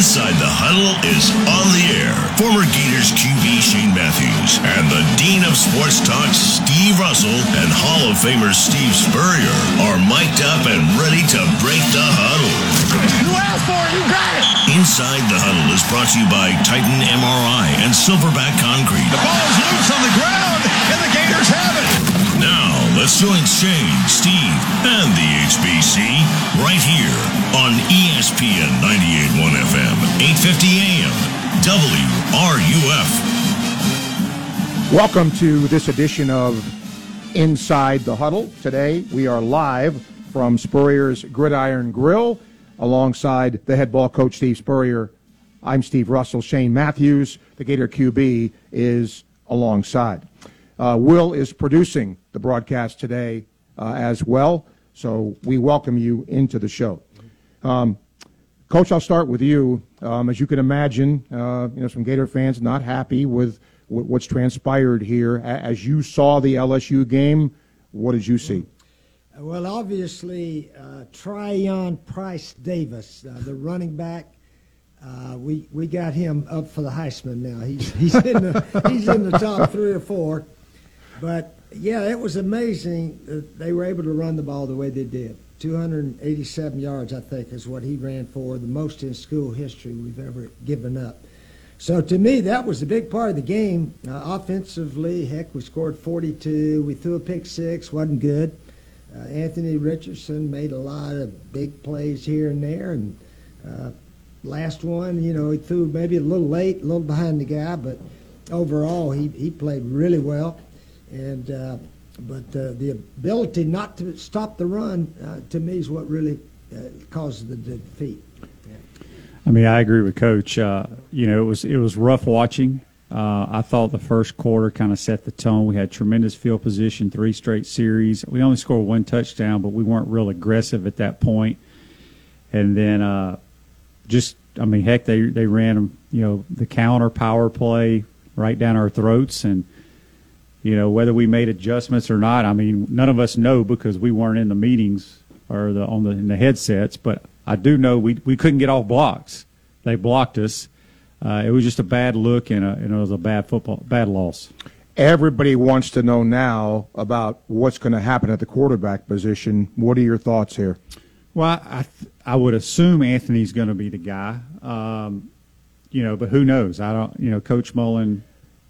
Inside the Huddle is on the air. Former Gators QB Shane Matthews and the Dean of Sports Talk, Steve Russell, and Hall of Famer Steve Spurrier are mic'd up and ready to break the huddle. You asked for it, you got it. Inside the Huddle is brought to you by Titan MRI and Silverback Concrete. The ball is loose on the ground, and the Gators have it. Let's join Shane, Steve, and the HBC right here on ESPN 98.1 FM, 850 AM, WRUF. Welcome to this edition of Inside the Huddle. Today we are live from Spurrier's Gridiron Grill alongside the head ball coach Steve Spurrier. I'm Steve Russell. Shane Matthews, the Gator QB, is alongside. Uh, Will is producing the broadcast today uh, as well, so we welcome you into the show. Um, Coach, I'll start with you. Um, as you can imagine, uh, you know some Gator fans not happy with w- what's transpired here. As you saw the LSU game, what did you see? Well, obviously, uh, Tyrion Price Davis, uh, the running back, uh, we we got him up for the Heisman now. He's he's in the he's in the top three or four. But yeah, it was amazing that they were able to run the ball the way they did. 287 yards, I think, is what he ran for, the most in school history we've ever given up. So to me, that was a big part of the game. Uh, offensively, heck, we scored 42. We threw a pick six, wasn't good. Uh, Anthony Richardson made a lot of big plays here and there, and uh, last one, you know, he threw maybe a little late, a little behind the guy, but overall, he, he played really well. And uh, but uh, the ability not to stop the run, uh, to me, is what really uh, caused the defeat. I mean, I agree with Coach. Uh, you know, it was it was rough watching. Uh, I thought the first quarter kind of set the tone. We had tremendous field position, three straight series. We only scored one touchdown, but we weren't real aggressive at that point. And then, just I mean, heck, they they ran you know the counter power play right down our throats, and you know whether we made adjustments or not. I mean, none of us know because we weren't in the meetings or the on the in the headsets. But I do know we we couldn't get off blocks. They blocked us. Uh, it was just a bad look and, a, and it was a bad football bad loss. Everybody wants to know now about what's going to happen at the quarterback position. What are your thoughts here? Well, I th- I would assume Anthony's going to be the guy. Um, you know, but who knows? I don't. You know, Coach Mullen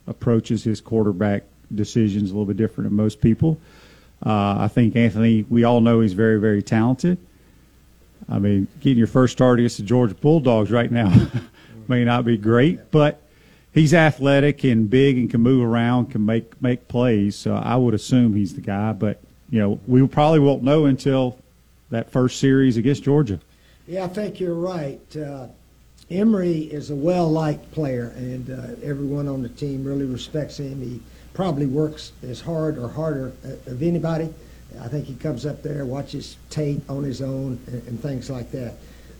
approaches his quarterback decisions a little bit different than most people. Uh, I think Anthony. We all know he's very very talented. I mean, getting your first start against the Georgia Bulldogs right now may not be great, but he's athletic and big and can move around, can make make plays. So I would assume he's the guy. But you know, we probably won't know until that first series against Georgia. Yeah, I think you're right. Uh, Emory is a well-liked player, and uh, everyone on the team really respects him. He probably works as hard or harder uh, of anybody. I think he comes up there, watches tape on his own, and, and things like that.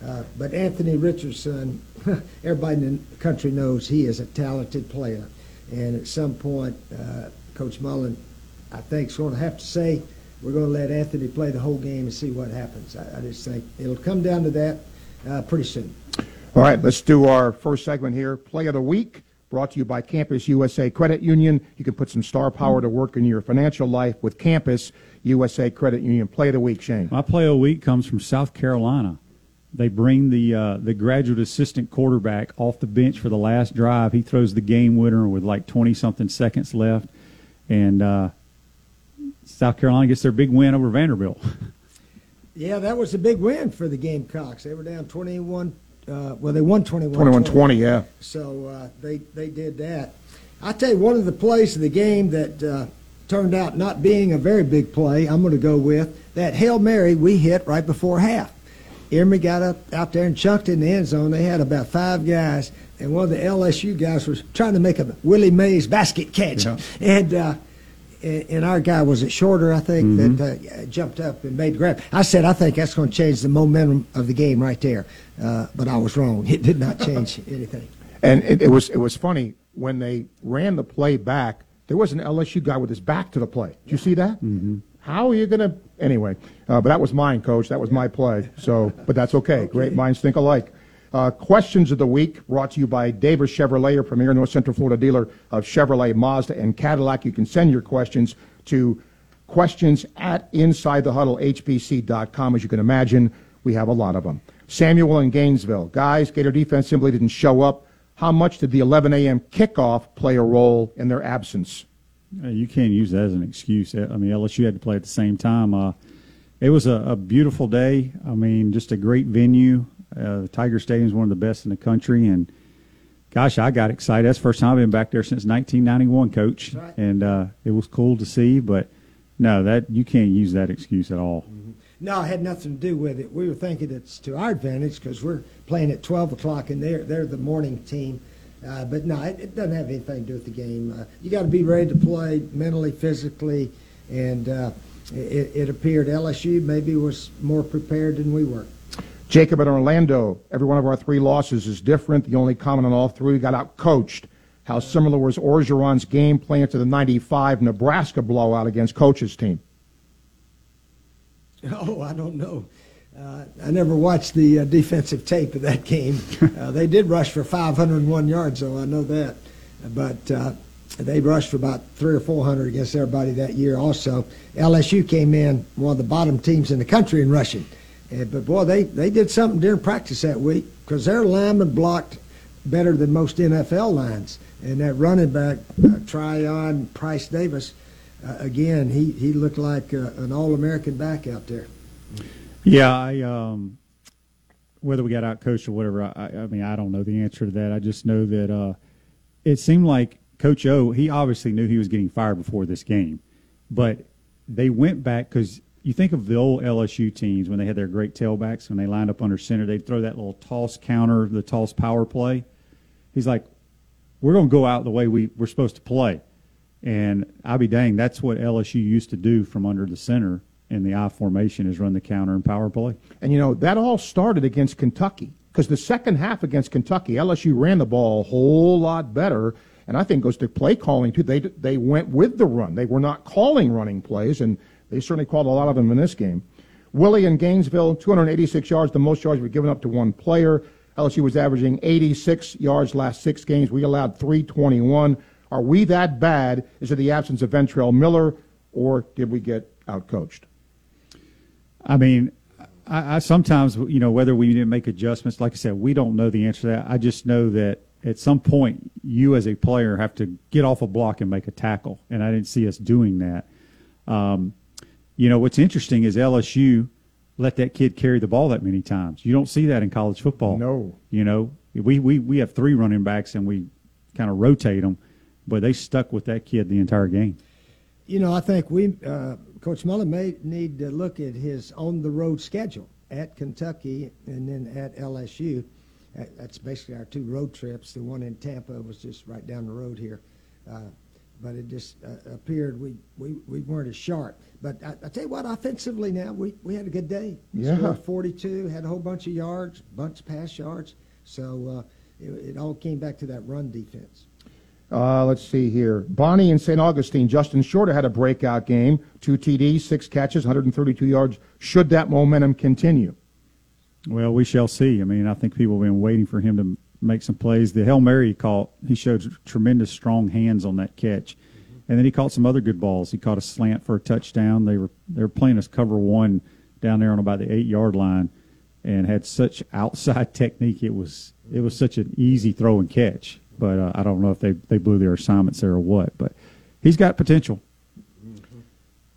Uh, but Anthony Richardson, everybody in the country knows he is a talented player. And at some point, uh, Coach Mullen, I think, is going to have to say, we're going to let Anthony play the whole game and see what happens. I, I just think it'll come down to that uh, pretty soon. All right, let's do our first segment here. Play of the week, brought to you by Campus USA Credit Union. You can put some star power to work in your financial life with Campus USA Credit Union. Play of the week, Shane. My play of the week comes from South Carolina. They bring the uh, the graduate assistant quarterback off the bench for the last drive. He throws the game winner with like twenty something seconds left, and uh, South Carolina gets their big win over Vanderbilt. Yeah, that was a big win for the Gamecocks. They were down 21. Uh, well, they won 21. 21 20, yeah. So uh, they they did that. I tell you, one of the plays of the game that uh, turned out not being a very big play, I'm going to go with that hail mary we hit right before half. Emory got up out there and chunked in the end zone. They had about five guys, and one of the LSU guys was trying to make a Willie Mays basket catch, Yeah. and. Uh, and our guy was it shorter, I think, that uh, jumped up and made the grab. I said, I think that's going to change the momentum of the game right there. Uh, but I was wrong. It did not change anything. And it, it was it was funny when they ran the play back. There was an LSU guy with his back to the play. Did you see that? Mm-hmm. How are you going to? Anyway, uh, but that was mine, coach. That was my play. So, but that's okay. Great minds think alike. Uh, questions of the week brought to you by Davis Chevrolet, your premier North Central Florida dealer of Chevrolet, Mazda, and Cadillac. You can send your questions to questions at InsideTheHuddleHBC.com. As you can imagine, we have a lot of them. Samuel in Gainesville. Guys, Gator defense simply didn't show up. How much did the 11 a.m. kickoff play a role in their absence? You can't use that as an excuse. I mean, LSU had to play at the same time. Uh, it was a, a, beautiful day. I mean, just a great venue. Uh, Tiger Stadium is one of the best in the country, and gosh, I got excited. That's the first time I've been back there since 1991, Coach, right. and uh, it was cool to see. But no, that you can't use that excuse at all. Mm-hmm. No, it had nothing to do with it. We were thinking it's to our advantage because we're playing at 12 o'clock, and they're they're the morning team. Uh, but no, it, it, doesn't have anything to do with the game. Uh, you got to be ready to play mentally, physically, and uh, it, it, appeared LSU maybe was more prepared than we were. Jacob in Orlando, every one of our three losses is different. The only common on all three, we got out coached. How similar was Orgeron's game plan to the 95 Nebraska blowout against Coach's team? Oh, I don't know. Uh, I never watched the uh, defensive tape of that game. Uh, they did rush for 501 yards, though I know that. But uh, they rushed for about three or 400 against everybody that year. Also, LSU came in one of the bottom teams in the country in rushing. but boy, they they did something during practice that week because their linemen blocked better than most NFL lines. And that running back, uh, Tyrion Price Davis, uh, again, he, he looked like an All American back out there. Yeah, I um, whether we got out coached or whatever, I, I, mean, I don't know the answer to that. I just know that uh, it seemed like Coach O, he obviously knew he was getting fired before this game, but they went back because you think of the old LSU teams when they had their great tailbacks when they lined up under center, they'd throw that little toss counter, the toss power play. He's like, we're going to go out the way we, we're supposed to play. And I'll be dang, that's what LSU used to do from under the center in the I formation is run the counter and power play. And you know that all started against Kentucky because the second half against Kentucky, LSU ran the ball a whole lot better, and I think goes to play calling too. They they went with the run. They were not calling running plays, and they certainly called a lot of them in this game. Willie in Gainesville, 286 yards, the most yards we've given up to one player. LSU was averaging 86 yards last six games. We allowed 321. Are we that bad? Is it the absence of Ventrell Miller, or did we get outcoached? I mean, I, I, sometimes, you know, whether we to make adjustments, like I said, we don't know the answer to that. I just know that at some point, you as a player have to get off a block and make a tackle, and I didn't see us doing that. Um, you know, what's interesting is LSU let that kid carry the ball that many times. You don't see that in college football. No. You know, we, we, we have three running backs and we kind of rotate them but they stuck with that kid the entire game. You know, I think we, uh, Coach Mullen may need to look at his on the road schedule at Kentucky and then at LSU. That's basically our two road trips. The one in Tampa was just right down the road here. Uh, but it just uh, appeared we, we, we weren't as sharp. But I, I, tell you what, offensively now, we, we had a good day. Yeah. Scored 42, had a whole bunch of yards, bunch of pass yards. So uh, it, it all came back to that run defense. Uh, let's see here. Bonnie in St. Augustine. Justin Shorter had a breakout game. Two TDs, six catches, 132 yards. Should that momentum continue? Well, we shall see. I mean, I think people have been waiting for him to make some plays. The Hail Mary he caught, he showed tremendous strong hands on that catch. And then he caught some other good balls. He caught a slant for a touchdown. They were they were playing us cover one down there on about the eight yard line, and had such outside technique. It was it was such an easy throw and catch but uh, I don't know if they, they blew their assignments there or what. But he's got potential.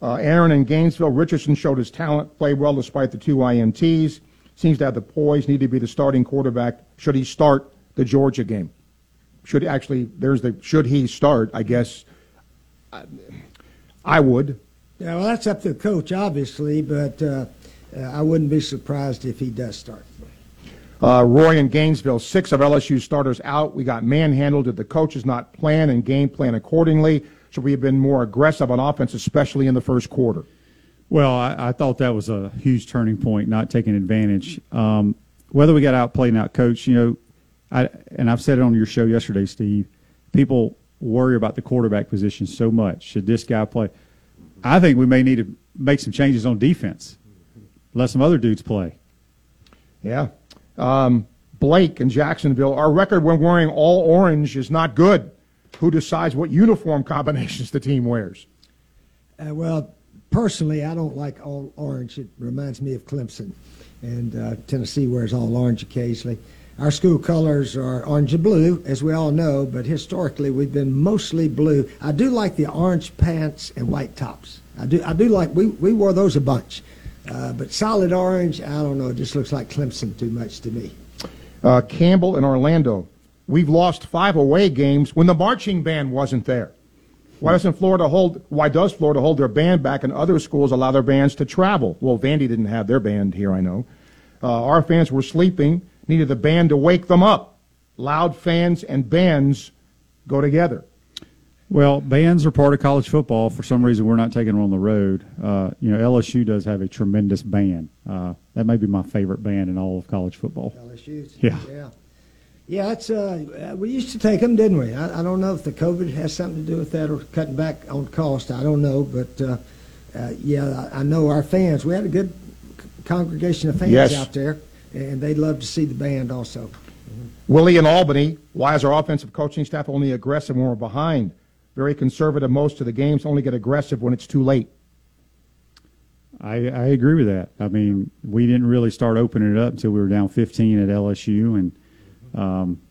Uh, Aaron in Gainesville, Richardson showed his talent, played well despite the two INTs. Seems to have the poise, need to be the starting quarterback. Should he start the Georgia game? Should actually, there's the should he start? I guess I, I would. Yeah, well, that's up to the coach, obviously, but uh, I wouldn't be surprised if he does start. Uh, Roy in Gainesville, six of LSU starters out. We got manhandled. Did the coaches not plan and game plan accordingly? Should we have been more aggressive on offense, especially in the first quarter? Well, I, I thought that was a huge turning point, not taking advantage. Um, whether we got outplayed and outcoached, you know, I, and I've said it on your show yesterday, Steve. People worry about the quarterback position so much. Should this guy play? I think we may need to make some changes on defense. Let some other dudes play. Yeah, um, Blake in Jacksonville. Our record when wearing all orange is not good. Who decides what uniform combinations the team wears? Uh, well, personally, I don't like all orange. It reminds me of Clemson, and uh, Tennessee wears all orange occasionally. Our school colors are orange and blue, as we all know, but historically we've been mostly blue. I do like the orange pants and white tops. I do. I do like. We we wore those a bunch, uh, but solid orange. I don't know. It just looks like Clemson too much to me. Uh, Campbell in Orlando. We've lost five away games when the marching band wasn't there. Why doesn't Florida hold? Why does Florida hold their band back, and other schools allow their bands to travel? Well, Vandy didn't have their band here, I know. Uh, our fans were sleeping, needed the band to wake them up. Loud fans and bands go together. Well, bands are part of college football. For some reason, we're not taking them on the road. Uh, you know, LSU does have a tremendous band. Uh, that may be my favorite band in all of college football. LSU's. Yeah. Yeah. Yeah, it's uh, we used to take them, didn't we? I, I don't know if the COVID has something to do with that or cutting back on cost. I don't know, but uh, uh, yeah, I, I know our fans. We had a good congregation of fans Yes. out there, and they'd love to see the band also. Willie in Albany. Why is our offensive coaching staff only aggressive when we're behind? Very conservative most of the games. Only get aggressive when it's too late. I, I agree with that. I mean, we didn't really start opening it up until we were down 15 at LSU, and um,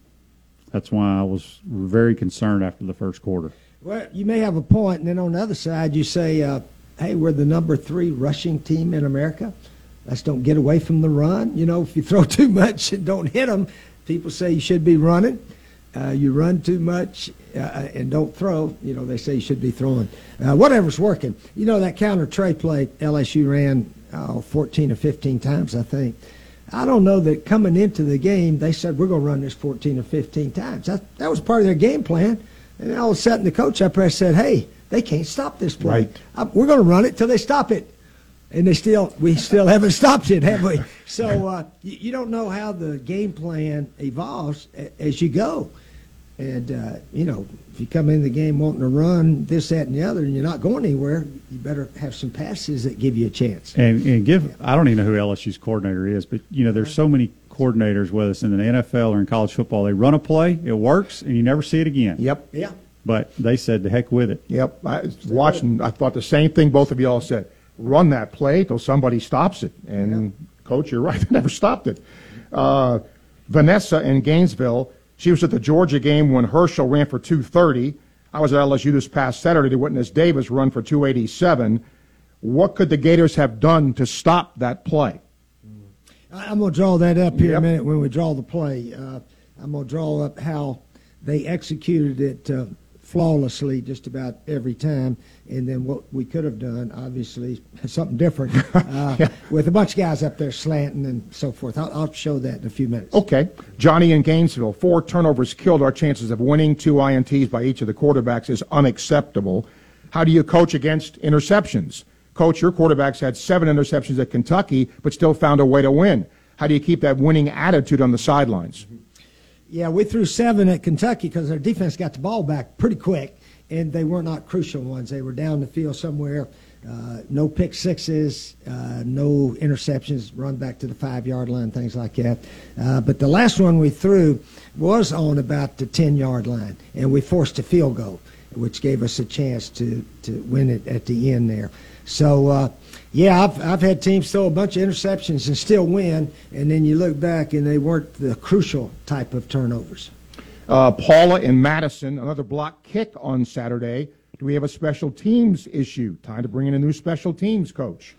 that's why I was very concerned after the first quarter. Well, you may have a point, and then on the other side, you say, uh, "Hey, we're the number three rushing team in America. Let's don't get away from the run. You know, if you throw too much and don't hit them, people say you should be running. Uh, you run too much uh, and don't throw. You know, they say you should be throwing. Uh, whatever's working. You know that counter tray play LSU ran uh, 14 or 15 times, I think. I don't know that coming into the game they said we're going to run this 14 or 15 times. That that was part of their game plan. And all of a sudden, the coach up there said, "Hey, they can't stop this play. Right. Uh, we're going to run it till they stop it." And they still, we still haven't stopped it, have we? So uh, you, you don't know how the game plan evolves a, as you go. And uh, you know, if you come in the game wanting to run this, that, and the other, and you're not going anywhere, you better have some passes that give you a chance. And, and give I don't even know who LSU's coordinator is, but you know, there's so many coordinators, whether it's in the NFL or in college football, they run a play, it works, and you never see it again. Yep. Yeah. But they said the heck with it. Yep. I was watching. I thought the same thing both of you all said. Run that play till somebody stops it. And coach, you're right. They never stopped it. Uh, Vanessa in Gainesville. She was at the Georgia game when Herschel ran for 230. I was at LSU this past Saturday to witness Davis run for 287. What could the Gators have done to stop that play? I'm going to draw that up here Yep. a minute when we draw the play. Uh, I'm going to draw up how they executed it uh, flawlessly just about every time, and then what we could have done, obviously, something different uh, with a bunch of guys up there slanting and so forth. I'll, I'll show that in a few minutes. Okay. Johnny in Gainesville. Four turnovers killed our chances of winning. Two INTs by each of the quarterbacks is unacceptable. How do you coach against interceptions? Coach, your quarterbacks had seven interceptions at Kentucky, but still found a way to win. How do you keep that winning attitude on the sidelines? Yeah, we threw seven at Kentucky because their defense got the ball back pretty quick, and they were not crucial ones. They were down the field somewhere. Uh, no pick sixes, uh, no interceptions, run back to the five yard line, things like that. Uh, but the last one we threw was on about the 10 yard line, and we forced a field goal, which gave us a chance to, to win it at the end there. So, uh, yeah, I've, I've had teams throw a bunch of interceptions and still win, and then you look back and they weren't the crucial type of turnovers. Uh, Paula in Madison, another block kick on Saturday. Do we have a special teams issue? Time to bring in a new special teams coach.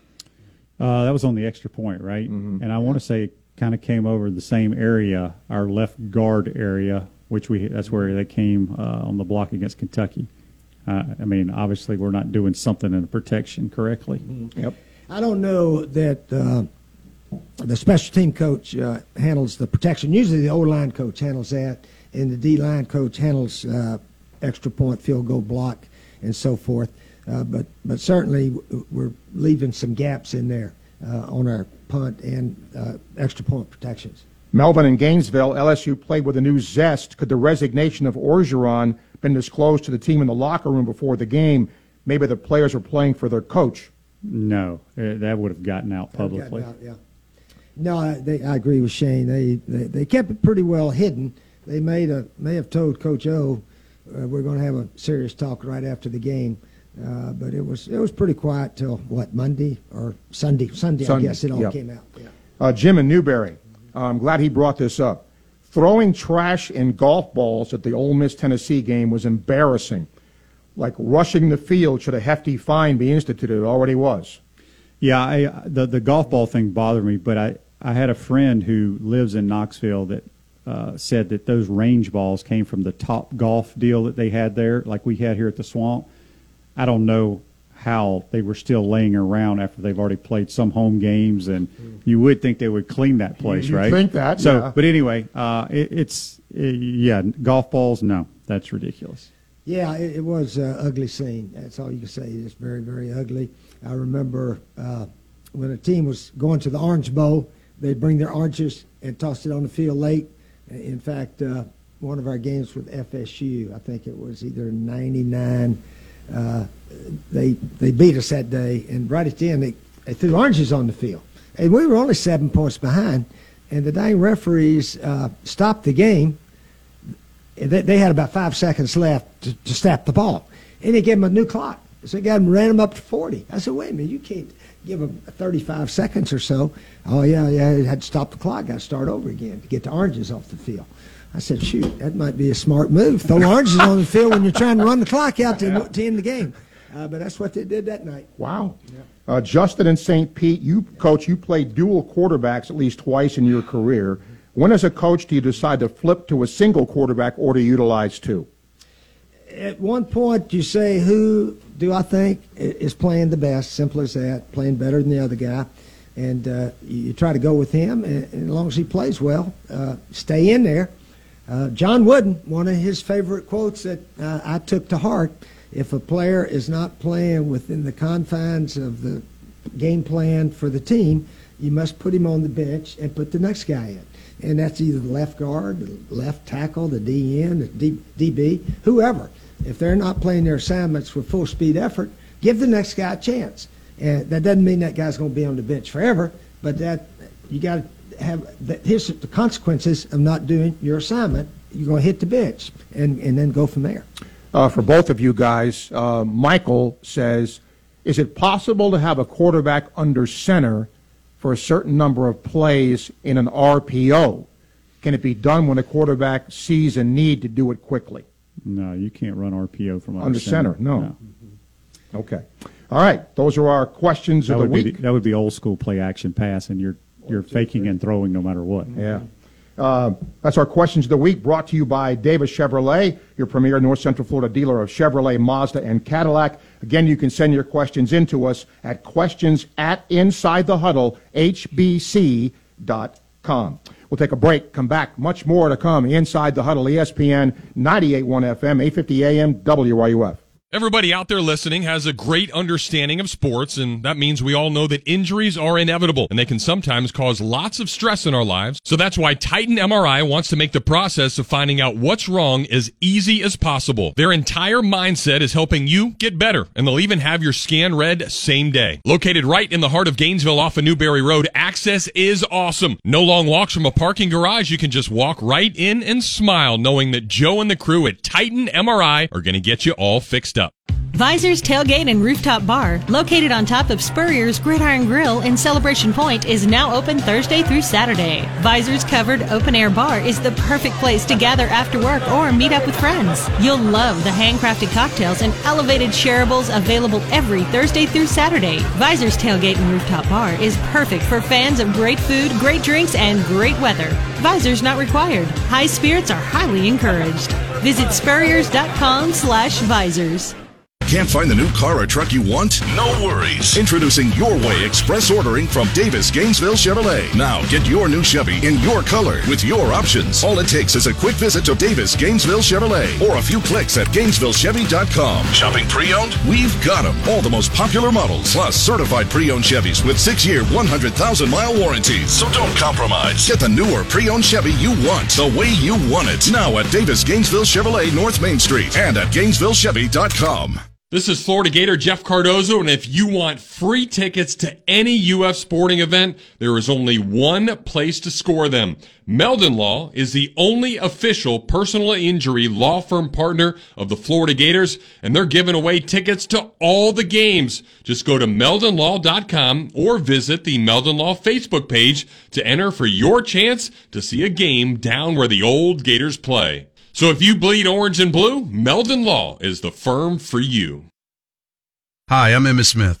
Uh, that was on the extra point, right? And I want to say it kind of came over the same area, our left guard area, which we that's where they came uh, on the block against Kentucky. Uh, I mean, obviously, we're not doing something in the protection correctly. Yep. I don't know that uh, the special team coach uh, handles the protection. Usually, the O line coach handles that, and the D line coach handles uh, extra point, field goal block, and so forth. Uh, but but certainly, we're leaving some gaps in there uh, on our punt and uh, extra point protections. Melvin and Gainesville, LSU played with a new zest. Could the resignation of Orgeron been disclosed to the team in the locker room before the game? Maybe the players were playing for their coach. No, uh, that would have gotten out publicly. Yeah, yeah. No, I, they, I agree with Shane. They, they they kept it pretty well hidden. They made a may have told Coach O uh, we're going to have a serious talk right after the game. Uh, but it was it was pretty quiet till what Monday or Sunday Sunday, Sunday, I guess it all yep. came out. Yeah. Uh, Jim and Newberry, I'm glad he brought this up. Throwing trash and golf balls at the Ole Miss Tennessee game was embarrassing. Like rushing the field should a hefty fine be instituted. It already was. Yeah, I, the the golf ball thing bothered me, but I I had a friend who lives in Knoxville that uh, said that those range balls came from the top golf deal that they had there, like we had here at the Swamp. I don't know how they were still laying around after they've already played some home games, and you would think they would clean that place, You'd right? think that, So, yeah. but anyway, uh, it, it's uh, yeah, golf balls. No, that's ridiculous. Yeah, it, it was an ugly scene. That's all you can say. It's very, very ugly. I remember uh, when a team was going to the Orange Bowl, they'd bring their oranges and toss it on the field late. In fact, uh, one of our games with FSU, I think it was either 99, uh, they, they beat us that day. And right at the end, they, they threw oranges on the field. And we were only seven points behind. And the dang referees uh, stopped the game they, they had about five seconds left to, to snap the ball. And they gave them a new clock. So they got them, ran them up to 40. I said, wait a minute, you can't give them 35 seconds or so. Oh, yeah, yeah, it had to stop the clock. Got to start over again to get the oranges off the field. I said, shoot, that might be a smart move. Throw oranges on the field when you're trying to run the clock out to, to end the game. Uh, but that's what they did that night. Wow. Uh, Justin and St. Pete, you coach, you played dual quarterbacks at least twice in your career. When, as a coach, do you decide to flip to a single quarterback or to utilize two? At one point, you say, who do I think is playing the best? Simple as that, playing better than the other guy. And uh, you try to go with him, and, and as long as he plays well, uh, stay in there. Uh, John Wooden, one of his favorite quotes that uh, I took to heart if a player is not playing within the confines of the game plan for the team, you must put him on the bench and put the next guy in. And that's either the left guard, the left tackle, the DN, the DB, whoever. If they're not playing their assignments with full speed effort, give the next guy a chance. And that doesn't mean that guy's going to be on the bench forever, but that you got to have that. Here's the consequences of not doing your assignment. You're going to hit the bench and, and then go from there. Uh, for both of you guys, uh, Michael says, is it possible to have a quarterback under center for a certain number of plays in an RPO? Can it be done when a quarterback sees a need to do it quickly? No, you can't run RPO from under, Under center, no. Okay. All right. Those are our questions That of the would be week. that would be old school play action pass, and you're you're faking and throwing no matter what. Yeah. Uh, that's our questions of the week brought to you by Davis Chevrolet, your premier North Central Florida dealer of Chevrolet, Mazda, and Cadillac. Again, you can send your questions in to us at questions at inside the huddle, hbc.com. We'll take a break, come back. Much more to come inside the huddle, ESPN 98.1 FM, 850 AM, WRUF. Everybody out there listening has a great understanding of sports, and that means we all know that injuries are inevitable and they can sometimes cause lots of stress in our lives. So that's why Titan MRI wants to make the process of finding out what's wrong as easy as possible. Their entire mindset is helping you get better, and they'll even have your scan read same day. Located right in the heart of Gainesville off of Newberry Road, access is awesome. No long walks from a parking garage. You can just walk right in and smile knowing that Joe and the crew at Titan MRI are going to get you all fixed up. Visor's Tailgate and Rooftop Bar, located on top of Spurrier's Gridiron Grill in Celebration Point, is now open Thursday through Saturday. Visor's covered open air bar is the perfect place to gather after work or meet up with friends. You'll love the handcrafted cocktails and elevated shareables available every Thursday through Saturday. Visor's Tailgate and Rooftop Bar is perfect for fans of great food, great drinks, and great weather. Visors not required. High spirits are highly encouraged. Visit spurriers.com slash visors. Can't find the new car or truck you want? No worries. Introducing Your Way Express Ordering from Davis Gainesville Chevrolet. Now get your new Chevy in your color with your options. All it takes is a quick visit to Davis Gainesville Chevrolet or a few clicks at GainesvilleChevy.com. Shopping pre-owned? We've got them. All the most popular models, plus certified pre-owned Chevys with six-year, 100,000-mile warranties. So don't compromise. Get the newer pre-owned Chevy you want, the way you want it. Now at Davis Gainesville Chevrolet North Main Street and at GainesvilleChevy.com. This is Florida Gator Jeff Cardozo, and if you want free tickets to any UF sporting event, there is only one place to score them. Meldon Law is the only official personal injury law firm partner of the Florida Gators, and they're giving away tickets to all the games. Just go to meldonlaw.com or visit the Meldon Law Facebook page to enter for your chance to see a game down where the old Gators play. So if you bleed orange and blue, Meldon Law is the firm for you. Hi, I'm Emmitt Smith,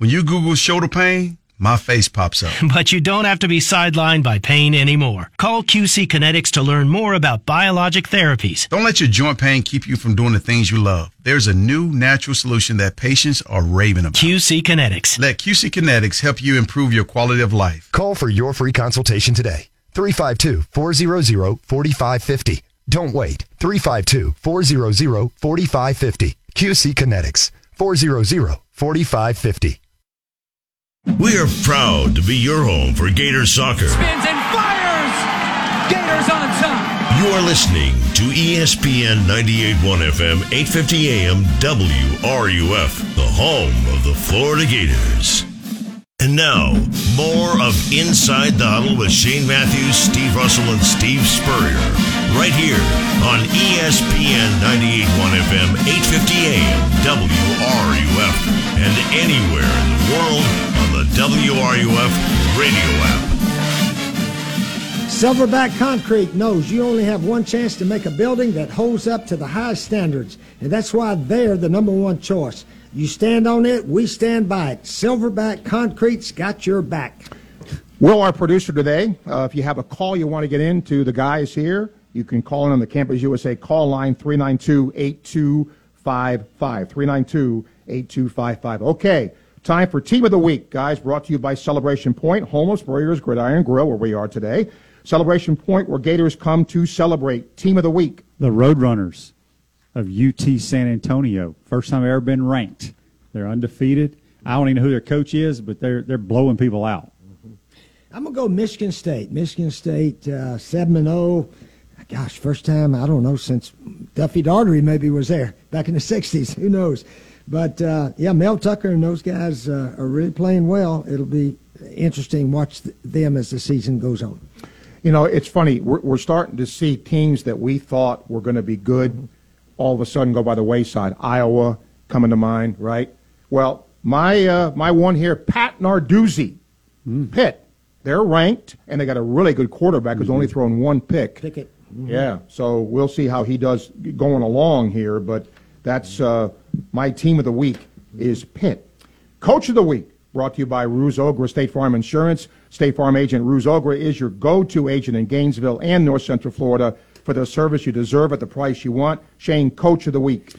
When you Google shoulder pain, my face pops up. But you don't have to be sidelined by pain anymore. Call QC Kinetics to learn more about biologic therapies. Don't let your joint pain keep you from doing the things you love. There's a new natural solution that patients are raving about. QC Kinetics. Let QC Kinetics help you improve your quality of life. Call for your free consultation today. 352 400 4550. Don't wait. 352 400 4550. QC Kinetics. 400 4550. We are proud to be your home for Gator soccer. Spins and fires! Gators on top! You are listening to ESPN 98.1 FM, 850 AM, WRUF, the home of the Florida Gators. And now, more of Inside the Huddle with Shane Matthews, Steve Russell, and Steve Spurrier. Right here on ESPN 98.1 FM, 850 AM, WRUF, and anywhere in the world on the WRUF radio app. Silverback Concrete knows you only have one chance to make a building that holds up to the highest standards, and that's why they're the number one choice. You stand on it, we stand by it. Silverback Concrete's got your back. Will, our producer today, uh, if you have a call you want to get into the guys here, you can call in on the Campus USA call line 392 8255. 392 8255. Okay, time for Team of the Week, guys, brought to you by Celebration Point, home of Spurrier's Gridiron Grill, where we are today. Celebration Point, where Gators come to celebrate. Team of the Week. The Roadrunners of UT San Antonio. First time I've ever been ranked. They're undefeated. I don't even know who their coach is, but they're they're blowing people out. I'm gonna go Michigan State. Michigan State uh, seven and zero. Gosh, first time I don't know since Duffy Daugherty maybe was there back in the '60s. Who knows? But uh, yeah, Mel Tucker and those guys uh, are really playing well. It'll be interesting to watch th- them as the season goes on. You know, it's funny. We're, we're starting to see teams that we thought were going to be good all of a sudden go by the wayside. Iowa coming to mind, right? Well, my uh, my one here, Pat Narduzzi, Pitt. They're ranked, and they got a really good quarterback who's only thrown one pick. Pickett. Yeah, so we'll see how he does going along here. But that's uh, my team of the week is Pitt. Coach of the week brought to you by Ruse Ogra State Farm Insurance. State Farm agent Ruse Ogra is your go-to agent in Gainesville and North Central Florida for the service you deserve at the price you want. Shane, Coach of the week.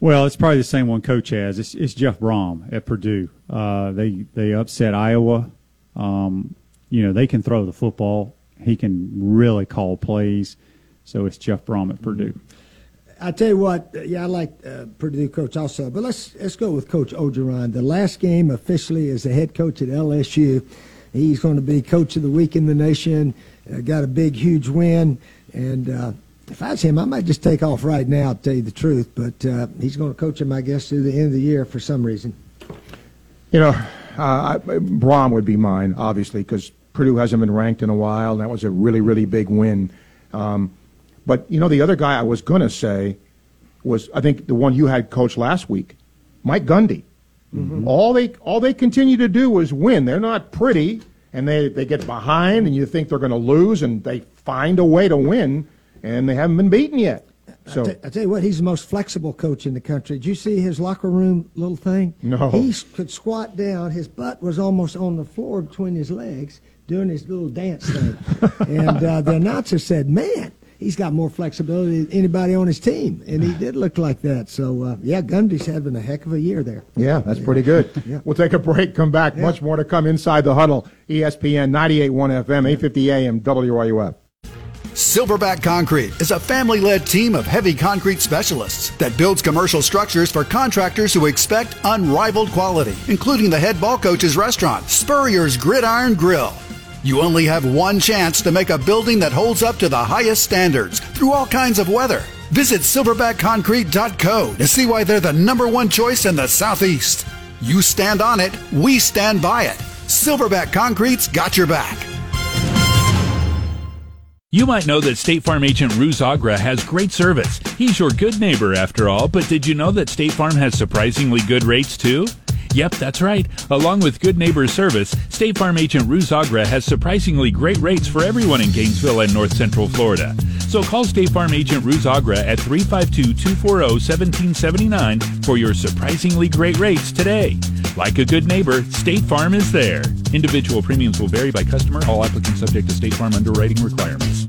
Well, it's probably the same one Coach has. It's, it's Jeff Brohm at Purdue. Uh, they they upset Iowa. Um, you know they can throw the football. He can really call plays. So it's Jeff Brohm at Purdue. I tell you what, uh, yeah, I like uh, Purdue coach also, but let's let's go with Coach Orgeron. The last game officially as the head coach at LSU. He's going to be coach of the week in the nation. Uh, got a big, huge win, and uh, if I was him, I might just take off right now. To tell you the truth, but uh, he's going to coach him, I guess, through the end of the year for some reason. You know, uh, I, Brohm would be mine, obviously, because Purdue hasn't been ranked in a while, and that was a really, really big win. Um, but, you know, the other guy I was going to say was, I think, the one you had coach last week, Mike Gundy. All they all they continue to do is win. They're not pretty, and they, they get behind, and you think they're going to lose, and they find a way to win, and they haven't been beaten yet. So I, t- I tell you what, he's the most flexible coach in the country. Did you see his locker room little thing? No. He could squat down. His butt was almost on the floor between his legs doing his little dance thing. and uh, the announcer said, man, he's got more flexibility than anybody on his team, and he did look like that. So uh, yeah, Gundy's having a heck of a year there. Yeah, that's pretty good. Yeah. We'll take a break, come back. Much more to come inside the huddle. ESPN 98.1 FM, 850 AM, WRUF. Silverback Concrete is a family led team of heavy concrete specialists that builds commercial structures for contractors who expect unrivaled quality, including the head ball coach's restaurant, Spurrier's Gridiron Grill. You only have one chance to make a building that holds up to the highest standards through all kinds of weather. Visit silverbackconcrete.co to see why they're the number one choice in the Southeast. You stand on it, we stand by it. Silverback Concrete's got your back. You might know that State Farm agent Ruz Agra has great service. He's your good neighbor after all, but did you know that State Farm has surprisingly good rates too? Yep, that's right. Along with good neighbor service, State Farm agent Ruz Agra has surprisingly great rates for everyone in Gainesville and North Central Florida. So call State Farm agent Ruz Agra at 352-240-1779 for your surprisingly great rates today. Like a good neighbor, State Farm is there. Individual premiums will vary by customer. All applicants subject to State Farm underwriting requirements.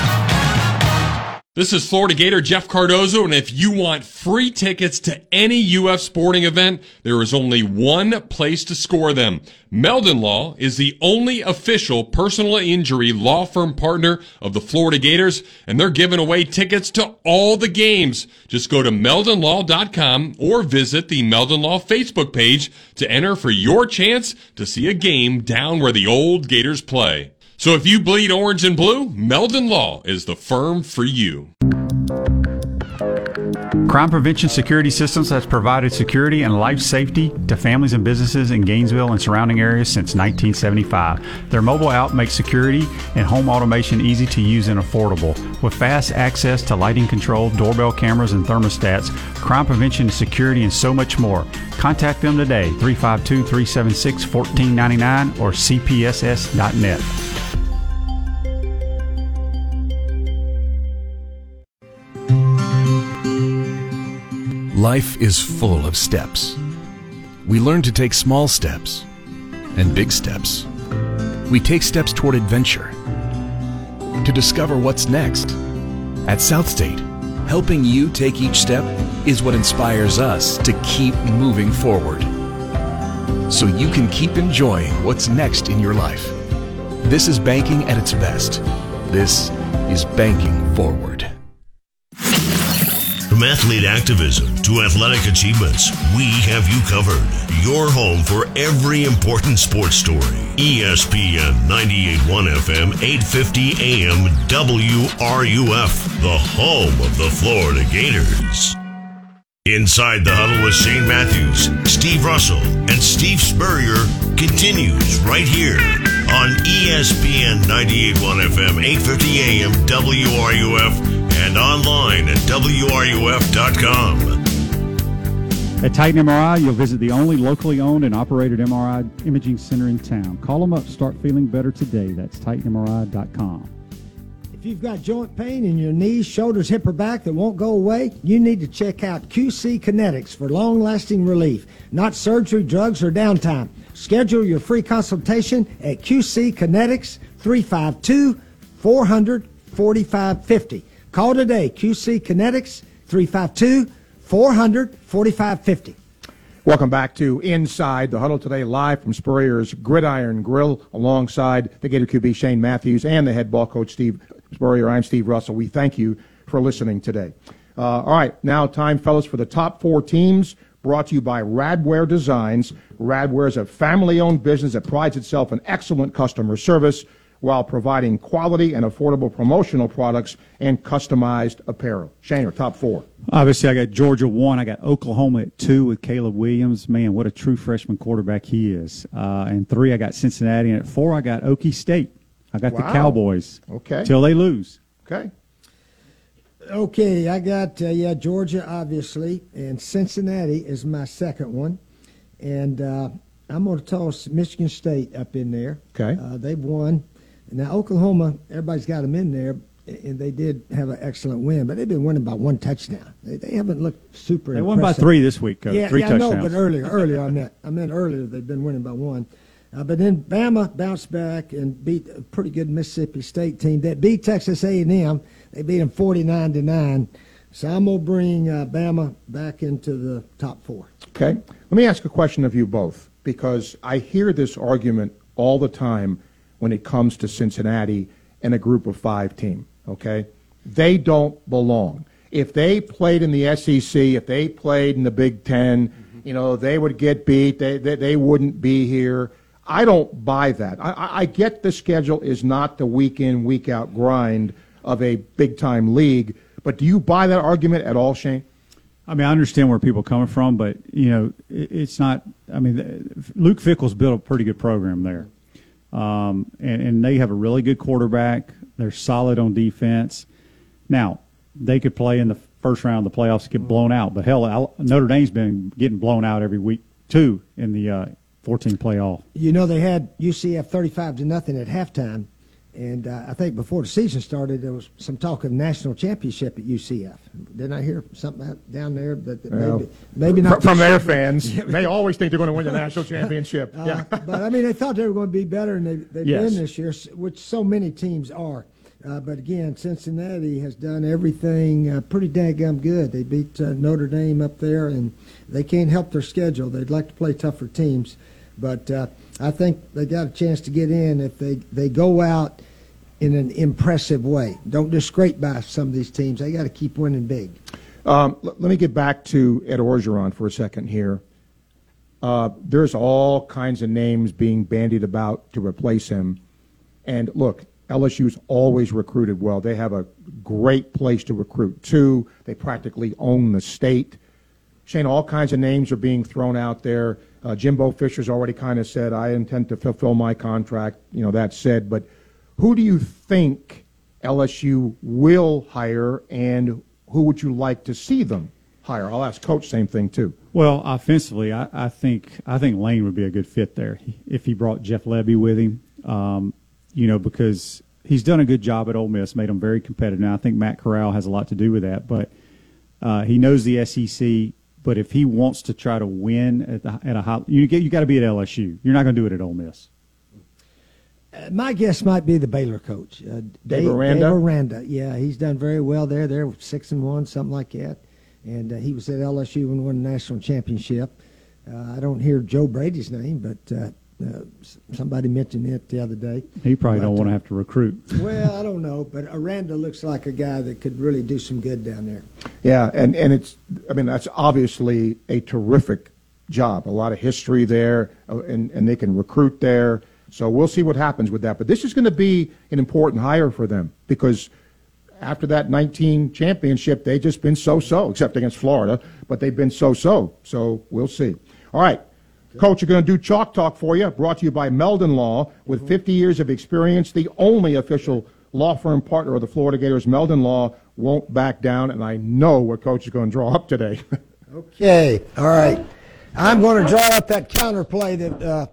This is Florida Gator Jeff Cardozo, and if you want free tickets to any UF sporting event, there is only one place to score them. Meldon Law is the only official personal injury law firm partner of the Florida Gators, and they're giving away tickets to all the games. Just go to meldonlaw.com or visit the Meldon Law Facebook page to enter for your chance to see a game down where the old Gators play. So if you bleed orange and blue, Meldon Law is the firm for you. Crime Prevention Security Systems has provided security and life safety to families and businesses in Gainesville and surrounding areas since 1975. Their mobile app makes security and home automation easy to use and affordable. With fast access to lighting control, doorbell cameras, and thermostats, crime prevention, security, and so much more. Contact them today, 352 376 1499 or cpss.net. Life is full of steps. We learn to take small steps and big steps. We take steps toward adventure to discover what's next. At South State, helping you take each step is what inspires us to keep moving forward. So you can keep enjoying what's next in your life. This is banking at its best. This is banking forward. From athlete activism to athletic achievements, we have you covered. Your home for every important sports story. ESPN 98.1 FM, 850 AM, WRUF, the home of the Florida Gators. Inside the Huddle with Shane Matthews, Steve Russell, and Steve Spurrier continues right here on ESPN 98.1 FM, 850 AM, WRUF, and online at WRUF.com. At Titan MRI, you'll visit the only locally owned and operated MRI imaging center in town. Call them up. Start feeling better today. That's TitanMRI.com. If you've got joint pain in your knees, shoulders, hip, or back that won't go away, you need to check out QC Kinetics for long lasting relief, not surgery, drugs, or downtime. Schedule your free consultation at QC Kinetics 352 400 4550. Call today, QC Kinetics 352 400 4550. Welcome back to Inside the Huddle today, live from Spurrier's Gridiron Grill, alongside the Gator QB Shane Matthews and the head ball coach Steve Spurrier. I'm Steve Russell. We thank you for listening today. Uh, all right, now time, fellas, for the top four teams. Brought to you by Radware Designs. Radware is a family-owned business that prides itself on excellent customer service while providing quality and affordable promotional products and customized apparel. Shane, our top four. Obviously, I got Georgia one. I got Oklahoma at two with Caleb Williams. Man, what a true freshman quarterback he is. Uh, and three, I got Cincinnati. And at four, I got Okie State. I got the Cowboys. Okay. Till they lose. Okay. Okay, I got uh, yeah Georgia obviously, and Cincinnati is my second one, and uh, I'm going to toss Michigan State up in there. Okay. uh, they've won. Now Oklahoma, everybody's got them in there, and they did have an excellent win, but they've been winning by one touchdown. They, they haven't looked super. They won by three this week, Coach. Yeah, Three yeah, I know, but earlier, earlier I meant I meant earlier they've been winning by one. Uh, but then Bama bounced back and beat a pretty good Mississippi State team that beat Texas A&M. They beat them 49 to nine. So I'm gonna bring uh, Bama back into the top four. Okay. Let me ask a question of you both because I hear this argument all the time when it comes to Cincinnati and a group of five team. Okay. They don't belong. If they played in the SEC, if they played in the Big 10 mm-hmm. you know, they would get beat. They, they, they wouldn't be here. I don't buy that. I- I, I get the schedule is not the week in, week out grind of a big time league, but do you buy that argument at all, Shane? I mean, I understand where people are coming from, but you know, it, it's not. I mean, Luke Fickell's built a pretty good program there, um, and, and they have a really good quarterback. They're solid on defense. Now, they could play in the first round of the playoffs, get blown out. But hell, Notre Dame's been getting blown out every week too in the uh, 14 playoff. You know they had UCF 35 to nothing at halftime, and uh, I think before the season started there was some talk of national championship at UCF. Didn't I hear something out down there? That that Well, maybe maybe not From, their fans. they always think they're going to win the national championship. Uh, yeah. but I mean, they thought they were going to be better than they, they've Yes. been this year, which so many teams are. Uh, but again, Cincinnati has done everything uh, pretty daggum good. They beat uh, Notre Dame up there, and they can't help their schedule. They'd like to play tougher teams, but uh, I think they got a chance to get in if they, they go out in an impressive way. Don't just scrape by some of these teams. They got to keep winning big. Um, let me get back to Ed Orgeron for a second here. Uh, there's all kinds of names being bandied about to replace him. And look, LSU's always recruited well. They have a great place to recruit to. They practically own the state. Shane, all kinds of names are being thrown out there. Uh, Jimbo Fisher's already kind of said, I intend to fulfill my contract. You know, that said. But who do you think LSU will hire, and who would you like to see them hire? I'll ask Coach same thing too. Well, offensively, I, I think I think Lane would be a good fit there if he brought Jeff Lebby with him. Um, you know, because he's done a good job at Ole Miss, made them very competitive. Now, I think Matt Corral has a lot to do with that, but uh, he knows the SEC. But if he wants to try to win at, the, at a high, you get you got to be at LSU. You're not going to do it at Ole Miss. Uh, my guess might be the Baylor coach, uh, Dave Aranda? Dave Aranda, yeah, he's done very well there. They're six and one, something like that. And uh, he was at LSU and won the national championship. Uh, I don't hear Joe Brady's name, but uh, uh, somebody mentioned it the other day. He probably don't want to have to recruit. Well, I don't know, but Aranda looks like a guy that could really do some good down there. Yeah, and, and it's, I mean, that's obviously a terrific job. A lot of history there, uh, and, and they can recruit there. So we'll see what happens with that. But this is going to be an important hire for them because after that 19 championship, they've just been so so, except against Florida, but they've been so so. So we'll see. All right. Coach, you're going to do Chalk Talk for you, brought to you by Meldon Law. With 50 years of experience, the only official law firm partner of the Florida Gators, Meldon Law won't back down, and I know what Coach is going to draw up today. Okay, all right. I'm going to draw up that counterplay that uh,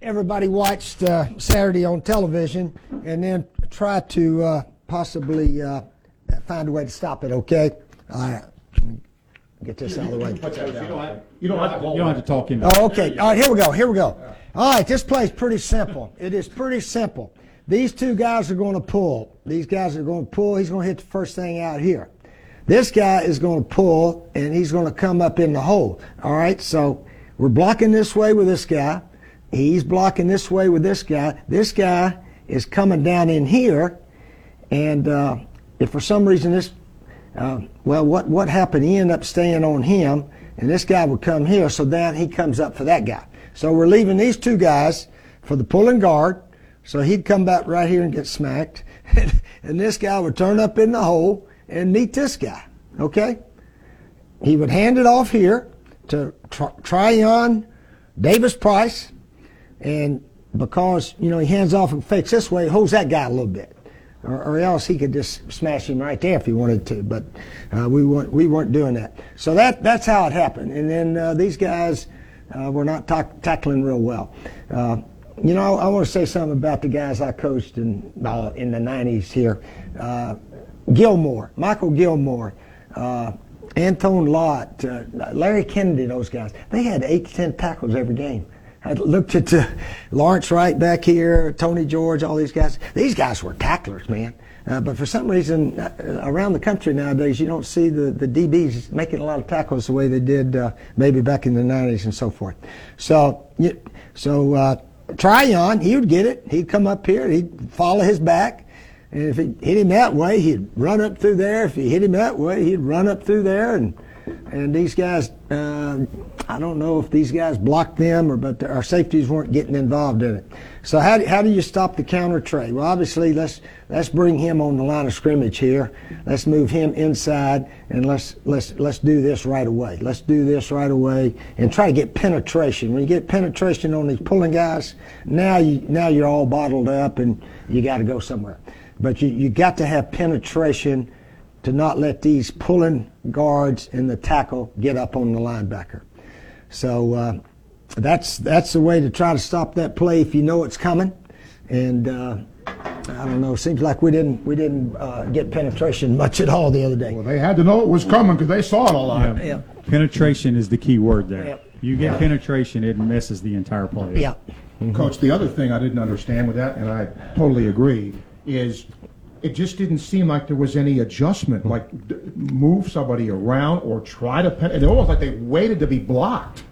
everybody watched uh, Saturday on television, and then try to uh, possibly uh, find a way to stop it. Okay. All right. Get this out of the way. You don't have to, You don't have to talk in. Oh, okay. All right, here we go. Here we go. All right, this play is pretty simple. It is pretty simple. These two guys are going to pull. These guys are going to pull. He's going to hit the first thing out here. This guy is going to pull, and he's going to come up in the hole. All right, so we're blocking this way with this guy. He's blocking this way with this guy. This guy is coming down in here, and uh, if for some reason this uh, well, what, what happened? He ended up staying on him, and this guy would come here, so then he comes up for that guy. So we're leaving these two guys for the pulling guard, so he'd come back right here and get smacked, and this guy would turn up in the hole and meet this guy, okay? He would hand it off here to Tr- Tyrion Davis Price, and because, you know, he hands off and fakes this way, holds that guy a little bit. Or, or else he could just smash him right there if he wanted to. But uh, we weren't we weren't doing that. So that that's how it happened. And then uh, these guys uh, were not ta- tackling real well. Uh, you know, I want to say something about the guys I coached in uh, in the '90s here. Gilmore, Michael Gilmore. Anton Lott, Larry Kennedy, those guys, they had eight to ten tackles every game. I looked at uh, Lawrence Wright back here, Tony George, all these guys. These guys were tacklers, man. Uh, but for some reason, uh, around the country nowadays, you don't see the, the DBs making a lot of tackles the way they did uh, maybe back in the 90s and so forth. So, you, so uh, Tyrion, he would get it. He'd come up here, he'd follow his back. And if he hit him that way, he'd run up through there. If he hit him that way, he'd run up through there. And and these guys, uh, I don't know if these guys blocked them or, but our safeties weren't getting involved in it. So how do, how do you stop the counter trey? Well, obviously let's let's bring him on the line of scrimmage here. Let's move him inside and let's let's let's do this right away. Let's do this right away and try to get penetration. When you get penetration on these pulling guys, now you now you're all bottled up and you got to go somewhere. But you you got to have penetration to not let these pulling guards and the tackle get up on the linebacker. So uh, that's that's the way to try to stop that play if you know it's coming. And uh, I don't know. Seems like we didn't we didn't uh, get penetration much at all the other day. Well, they had to know it was coming because they saw it a lot. Yeah. yeah. Penetration is the key word there. You get penetration, it misses the entire play. Yeah. Mm-hmm. Coach, the other thing I didn't understand with that, and I totally agree, is it just didn't seem like there was any adjustment, Hmm. like d- move somebody around or try to. Pen- it almost like they waited to be blocked,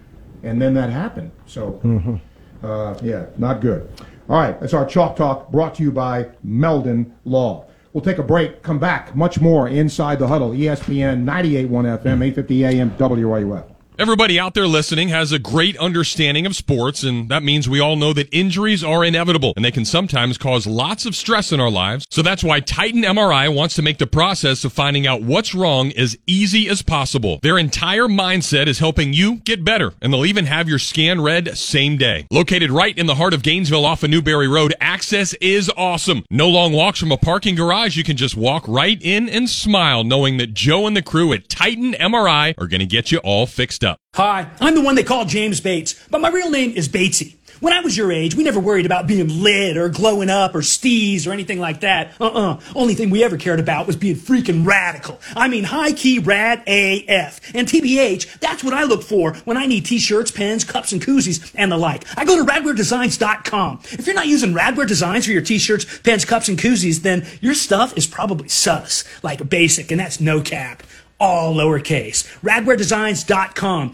and then that happened. So, Mm-hmm. uh, yeah, not good. All right, that's our chalk talk brought to you by Meldon Law. We'll take a break. Come back. Much more inside the huddle. ESPN 98.1 FM, 8:50 AM, WRUF. Everybody out there listening has a great understanding of sports, and that means we all know that injuries are inevitable and they can sometimes cause lots of stress in our lives. So that's why Titan MRI wants to make the process of finding out what's wrong as easy as possible. Their entire mindset is helping you get better, and they'll even have your scan read same day. Located right in the heart of Gainesville off of Newberry Road, access is awesome. No long walks from a parking garage. You can just walk right in and smile knowing that Joe and the crew at Titan MRI are going to get you all fixed up. Hi, I'm the one they call James Bates, but my real name is Batesy. When I was your age, we never worried about being lit or glowing up or steez or anything like that. Uh-uh. Only thing we ever cared about was being freaking radical. I mean, high key rad AF. And TBH, that's what I look for when I need t-shirts, pens, cups, and koozies, and the like. I go to radwaredesigns.com. If you're not using Radware Designs for your t-shirts, pens, cups, and koozies, then your stuff is probably sus, like basic, and that's no cap all lowercase. RadwareDesigns.com.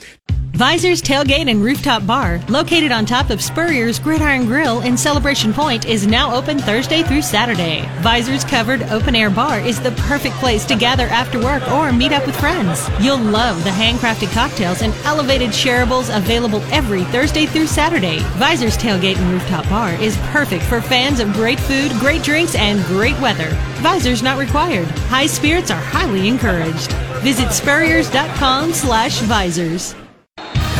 Visors Tailgate and Rooftop Bar, located on top of Spurrier's Gridiron Grill in Celebration Point, is now open Thursday through Saturday. Visors Covered Open Air Bar is the perfect place to gather after work or meet up with friends. You'll love the handcrafted cocktails and elevated shareables available every Thursday through Saturday. Visors Tailgate and Rooftop Bar is perfect for fans of great food, great drinks, and great weather. Visors not required. High spirits are highly encouraged. Visit spurriers.com slash visors.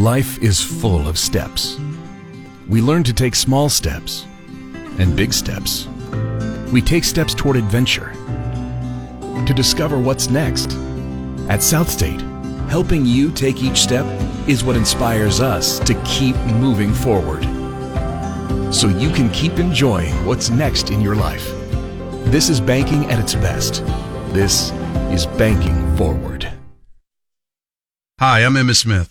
Life is full of steps. We learn to take small steps and big steps. We take steps toward adventure to discover what's next. At South State, helping you take each step is what inspires us to keep moving forward. So you can keep enjoying what's next in your life. This is banking at its best. This is banking forward. Hi, I'm Emmitt Smith.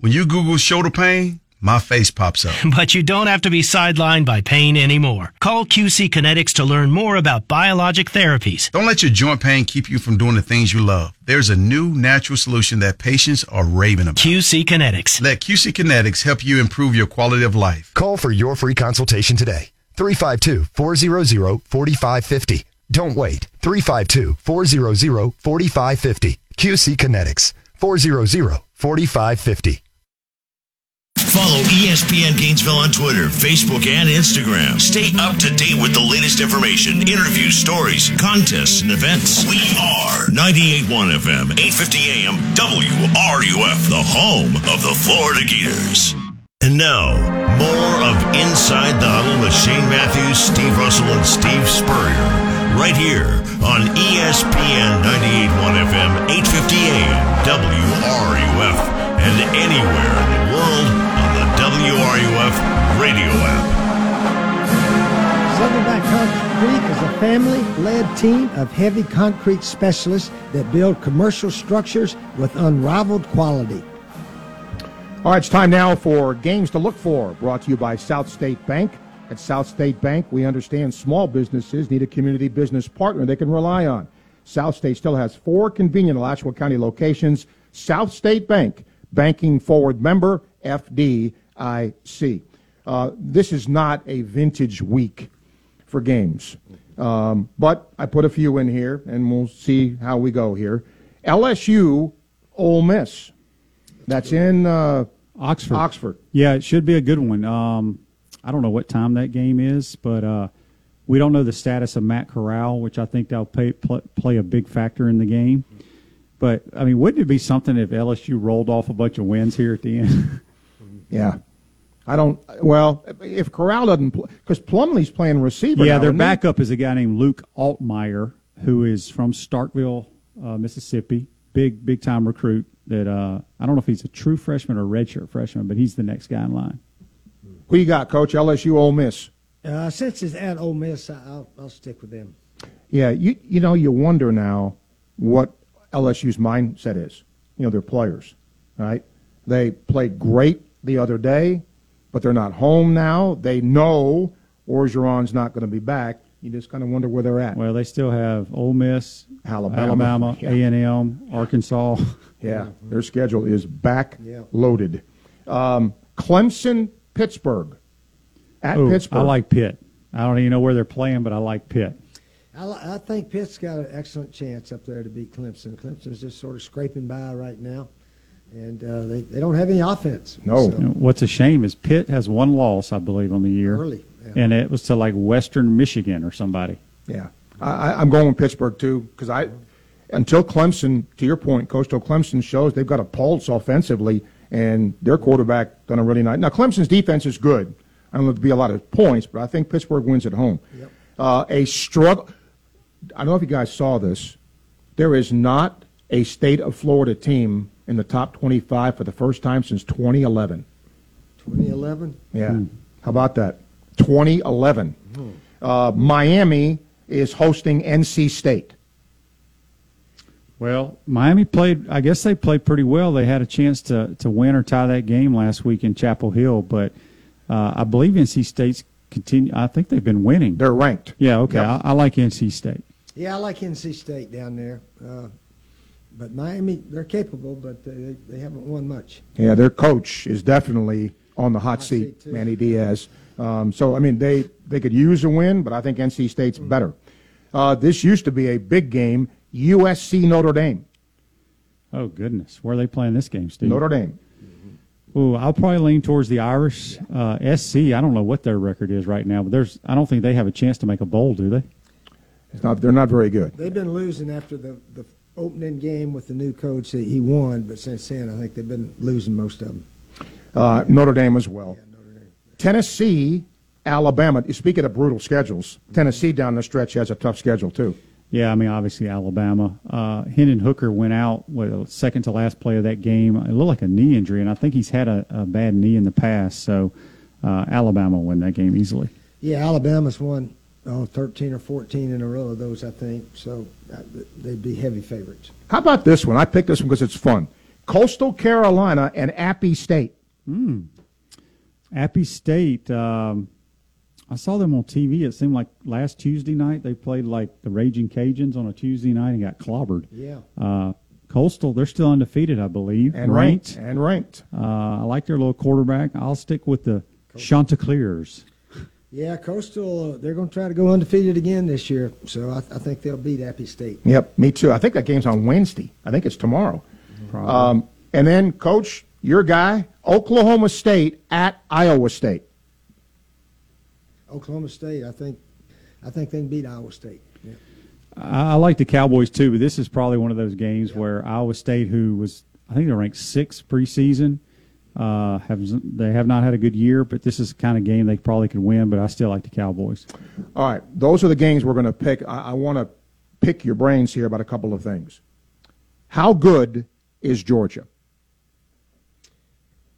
When you Google shoulder pain, my face pops up. But you don't have to be sidelined by pain anymore. Call QC Kinetics to learn more about biologic therapies. Don't let your joint pain keep you from doing the things you love. There's a new natural solution that patients are raving about. QC Kinetics. Let QC Kinetics help you improve your quality of life. Call for your free consultation today. 352 400 4550. Don't wait. 352 400 4550. QC Kinetics. 400 4550. Follow ESPN Gainesville on Twitter, Facebook, and Instagram. Stay up to date with the latest information, interviews, stories, contests, and events. We are 98.1 FM, 850 AM, WRUF, the home of the Florida Gators. And now, more of Inside the Huddle with Shane Matthews, Steve Russell, and Steve Spurrier. Right here on ESPN 98.1 FM, 850 AM, WRUF, and anywhere in the world WRUF radio app. Silverback Concrete is a family led team of heavy concrete specialists that build commercial structures with unrivaled quality. All right, it's time now for games to look for. Brought to you by South State Bank. At South State Bank, we understand small businesses need a community business partner they can rely on. South State still has four convenient Alachua County locations. South State Bank, banking forward member FDIC. Uh, this is not a vintage week for games, um, but I put a few in here, and we'll see how we go here. LSU, Ole Miss. That's in uh, Oxford. Oxford. Yeah, it should be a good one. Um, I don't know what time that game is, but uh, we don't know the status of Matt Corral, which I think that'll pay, pl- play a big factor in the game. But I mean, wouldn't it be something if LSU rolled off a bunch of wins here at the end? Yeah. I don't. Well, if Corral doesn't, because Plumlee's playing receiver. yeah, now, their isn't he? backup is a guy named Luke Altmyer, who is from Starkville, uh, Mississippi. Big, big time recruit. That uh, I don't know if he's a true freshman or redshirt freshman, but he's the next guy in line. Who you got, Coach? LSU, Ole Miss. Uh, since it's at Ole Miss, I- I'll, I'll stick with them. Yeah, you you know you wonder now what LSU's mindset is. You know, their players, right? They played great the other day, but they're not home now. They know Orgeron's not going to be back. You just kind of wonder where they're at. Well, they still have Ole Miss, Alabama, Alabama, yeah. A and M, Arkansas. Yeah, their schedule is back Yeah. loaded. Um, Clemson, Pittsburgh. At Ooh, Pittsburgh. I like Pitt. I don't even know where they're playing, but I like Pitt. I, li- I think Pitt's got an excellent chance up there to beat Clemson. Clemson's just sort of scraping by right now, and uh, they, they don't have any offense. No. You know, what's a shame is Pitt has one loss, I believe, on the year, Early, yeah. and it was to like Western Michigan or somebody. Yeah, I, I- I'm going with Pittsburgh too because I, until Clemson, to your point, Coach, till Clemson shows they've got a pulse offensively, and their quarterback done a really nice. Now Clemson's defense is good. I don't know if it'll be a lot of points, but I think Pittsburgh wins at home. Yep. Uh, a struggle. I don't know if you guys saw this. There is not a state of Florida team in the top 25 for the first time since 2011. 2011. Yeah. How about that? 2011. Uh, Miami is hosting NC State. Well, Miami played. I guess they played pretty well. They had a chance to to win or tie that game last week in Chapel Hill, but uh, I believe NC State's continue. I think they've been winning. They're ranked. Yeah. Okay. Yep. I, I like NC State. Yeah, I like NC State down there, uh, but Miami they're capable, but they, they haven't won much. Yeah, their coach is definitely on the hot, seat, seat, too. Manny Diaz. Um, so, I mean, they, they could use a win, but I think NC State's better. Uh, this used to be a big game USC Notre Dame. Oh goodness, where are they playing this game, Steve? Notre Dame. Ooh, I'll probably lean towards the Irish. Uh, SC. I don't know what their record is right now, but there's. I don't think they have a chance to make a bowl, do they? It's not, they're not very good. They've been losing after the, the opening game with the new coach. He he won, but since then I think they've been losing most of them. Uh, Notre Dame as well. Tennessee, Alabama. Speaking of brutal schedules, Tennessee down the stretch has a tough schedule too. Yeah, I mean, obviously Alabama. Uh, Hendon Hooker went out with second to last play of that game. It looked like a knee injury, and I think he's had a, a bad knee in the past. So uh, Alabama will win that game easily. Yeah, Alabama's won oh, 13 or 14 in a row of those, I think. So they'd be heavy favorites. How about this one? I picked this one because it's fun. Coastal Carolina and Appy State. Hmm. Appy State. Um, I saw them on TV. It seemed like last Tuesday night they played like the Raging Cajuns on a Tuesday night and got clobbered. Yeah. Uh, Coastal, they're still undefeated, I believe, and ranked. ranked. And ranked. Uh, I like their little quarterback. I'll stick with the Chanticleers. Yeah, Coastal, uh, they're going to try to go undefeated again this year, so I, I, think they'll beat Appy State. Yep, me too. I think that game's on Wednesday. I think it's tomorrow. Um, and then, Coach, your guy, Oklahoma State at Iowa State. Oklahoma State, I think, I think they can beat Iowa State. Yeah. I, I like the Cowboys too, but this is probably one of those games yeah. where Iowa State, who was I think they're ranked sixth preseason, uh, have they have not had a good year, but this is the kind of game they probably could win. But I still like the Cowboys. All right, those are the games we're going to pick. I, I want to pick your brains here about a couple of things. How good is Georgia?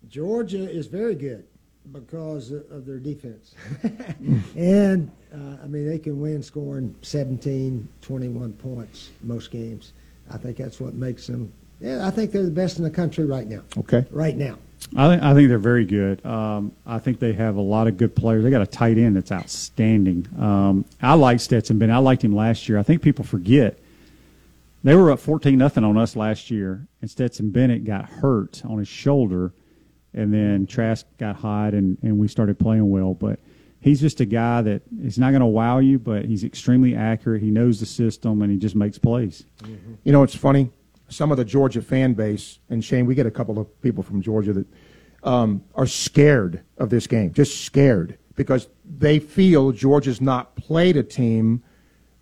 Georgia is very good because of their defense. and, uh, I mean, they can win scoring 17, 21 points most games. I think that's what makes them, yeah, I think they're the best in the country right now. Okay. Right now. I think, I think they're very good. Um, I think they have a lot of good players. They got a tight end that's outstanding. Um, I like Stetson Bennett. I liked him last year. I think people forget they were up fourteen nothing on us last year, and Stetson Bennett got hurt on his shoulder, and then Trask got hot, and, and we started playing well. But he's just a guy that is not going to wow you, but he's extremely accurate. He knows the system, and he just makes plays. Mm-hmm. You know, it's funny. Some of the Georgia fan base, and Shane, we get a couple of people from Georgia that um, are scared of this game, just scared because they feel Georgia's not played a team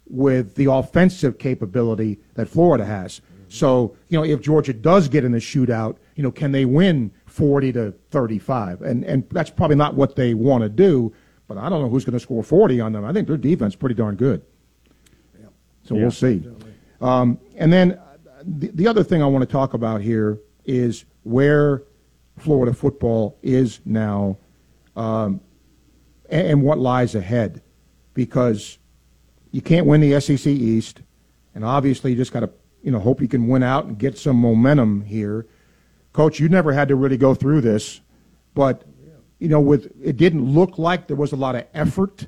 with the offensive capability that Florida has. So, you know, if Georgia does get in the shootout, you know, can they win 40 to 35. And, and that's probably not what they want to do, but I don't know who's going to score 40 on them. I think their defense is pretty darn good. So yeah. we'll see. Um, and then the, the other thing I want to talk about here is where Florida football is now um, and, and what lies ahead. Because you can't win the SEC East, and obviously you just got to you know hope you can win out and get some momentum here. Coach, you never had to really go through this, but you know, with it didn't look like there was a lot of effort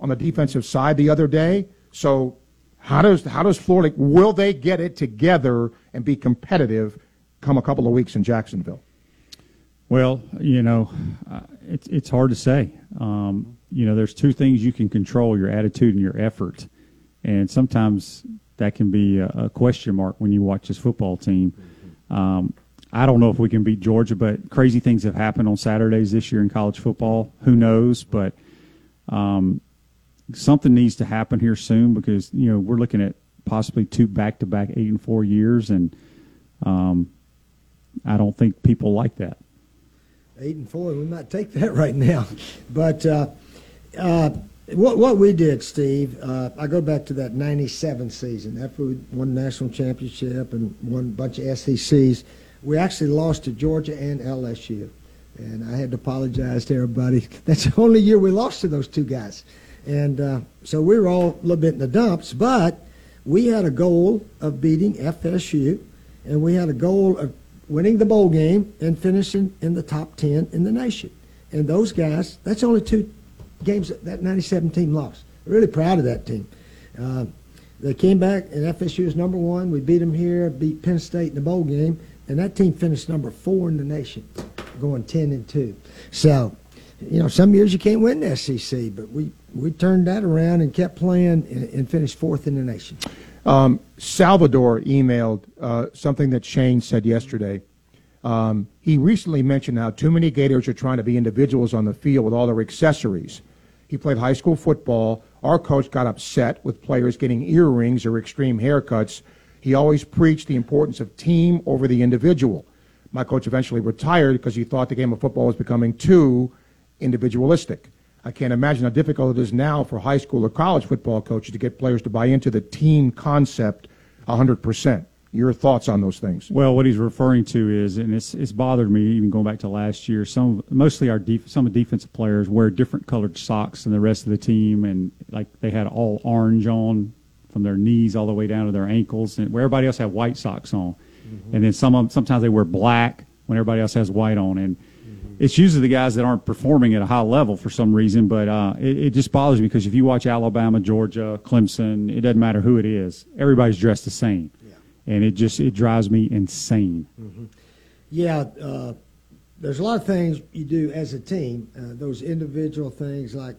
on the defensive side the other day. So, how does how does Florida will they get it together and be competitive come a couple of weeks in Jacksonville? Well, you know, uh, it's it's hard to say. Um, you know, there's two things you can control: your attitude and your effort, and sometimes that can be a, a question mark when you watch this football team. Um, I don't know if we can beat Georgia, but crazy things have happened on Saturdays this year in college football. Who knows? But um, something needs to happen here soon because you know we're looking at possibly two back-to-back eight and four years, and um, I don't think people like that. Eight and four, we might take that right now, but. Uh, uh, what what we did, Steve, uh, I go back to that '97 season after we won national championship and won a bunch of SECs we actually lost to Georgia and LSU. And I had to apologize to everybody. That's the only year we lost to those two guys. And uh, so we were all a little bit in the dumps, but we had a goal of beating FSU, and we had a goal of winning the bowl game and finishing in the top 10 in the nation. And those guys, that's only two games that, that 97 team lost. Really proud of that team. Uh, they came back, and FSU is number one. We beat them here, beat Penn State in the bowl game, and that team finished number four in the nation, going ten and two. So, you know, some years you can't win the SEC, but we we turned that around and kept playing and, and finished fourth in the nation. Um, Salvador emailed uh, something that Shane said yesterday. Um, he recently mentioned how too many Gators are trying to be individuals on the field with all their accessories. He played high school football. Our coach got upset with players getting earrings or extreme haircuts he always preached the importance of team over the individual. My coach eventually retired because he thought the game of football was becoming too individualistic. I can't imagine how difficult it is now for high school or college football coaches to get players to buy into the team concept 100%. Your thoughts on those things? Well, what he's referring to is, and it's it's bothered me even going back to last year. Some mostly our def, some of defensive players wear different colored socks than the rest of the team, and like they had all orange on from their knees all the way down to their ankles, and where everybody else had white socks on, mm-hmm. and then some of them, sometimes they wear black when everybody else has white on, and it's usually the guys that aren't performing at a high level for some reason. But uh, it, it, just bothers me because if you watch Alabama, Georgia, Clemson, it doesn't matter who it is. Everybody's dressed the same, yeah. and it just it drives me insane. Mm-hmm. Yeah, uh, there's a lot of things you do as a team. Uh, those individual things like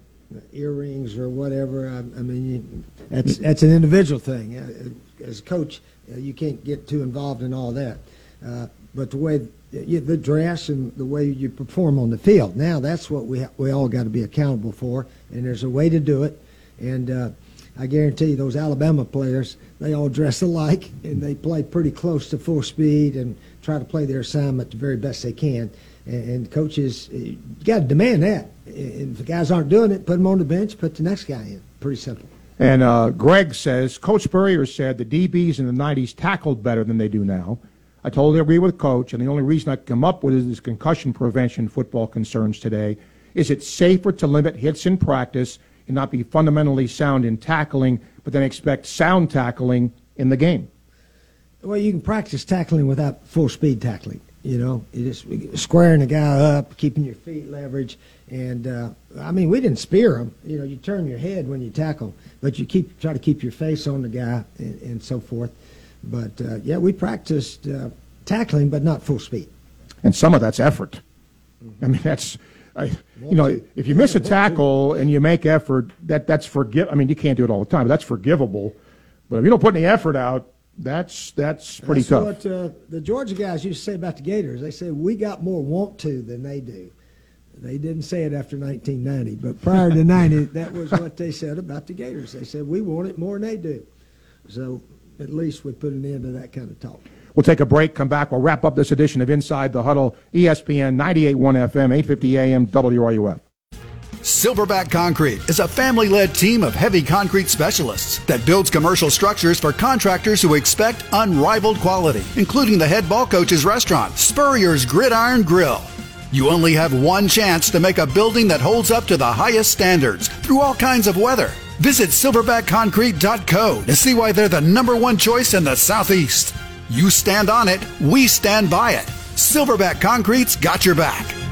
earrings or whatever. I, I mean, you, that's that's an individual thing. Uh, as a coach, uh, you can't get too involved in all that. Uh, but the way the dress and the way you perform on the field. Now that's what we we all got to be accountable for, and there's a way to do it. And uh, I guarantee you, those Alabama players, they all dress alike, and they play pretty close to full speed and try to play their assignment the very best they can. And, and coaches, you got to demand that. And if the guys aren't doing it, put them on the bench, put the next guy in. Pretty simple. And uh, Greg says Coach Spurrier said the DBs in the '90s tackled better than they do now. I totally agree with Coach, and the only reason I come up with is concussion prevention football concerns today. Is it safer to limit hits in practice and not be fundamentally sound in tackling, but then expect sound tackling in the game? Well, you can practice tackling without full speed tackling. You know, you just squaring the guy up, keeping your feet leveraged, and uh, I mean, we didn't spear him. You know, you turn your head when you tackle, but you keep try to keep your face on the guy and, and so forth. But uh, yeah, we practiced uh, tackling, but not full speed. And some of that's effort. I mean, that's. I, you know, if you miss a tackle and you make effort, that that's forgive. I mean, you can't do it all the time, but that's forgivable. But if you don't put any effort out, that's that's pretty that's tough. What uh, the Georgia guys used to say about the Gators. They said we got more want to than they do. They didn't say it after 1990, but prior to 90, that was what they said about the Gators. They said we want it more than they do. So at least we put an end to that kind of talk. We'll take a break, come back. We'll wrap up this edition of Inside the Huddle, ESPN 98.1 FM, 850 AM, WRUF. Silverback Concrete is a family led team of heavy concrete specialists that builds commercial structures for contractors who expect unrivaled quality, including the head ball coach's restaurant, Spurrier's Gridiron Grill. You only have one chance to make a building that holds up to the highest standards through all kinds of weather. Visit silverbackconcrete.co to see why they're the number one choice in the Southeast. You stand on it, we stand by it. Silverback Concrete's got your back.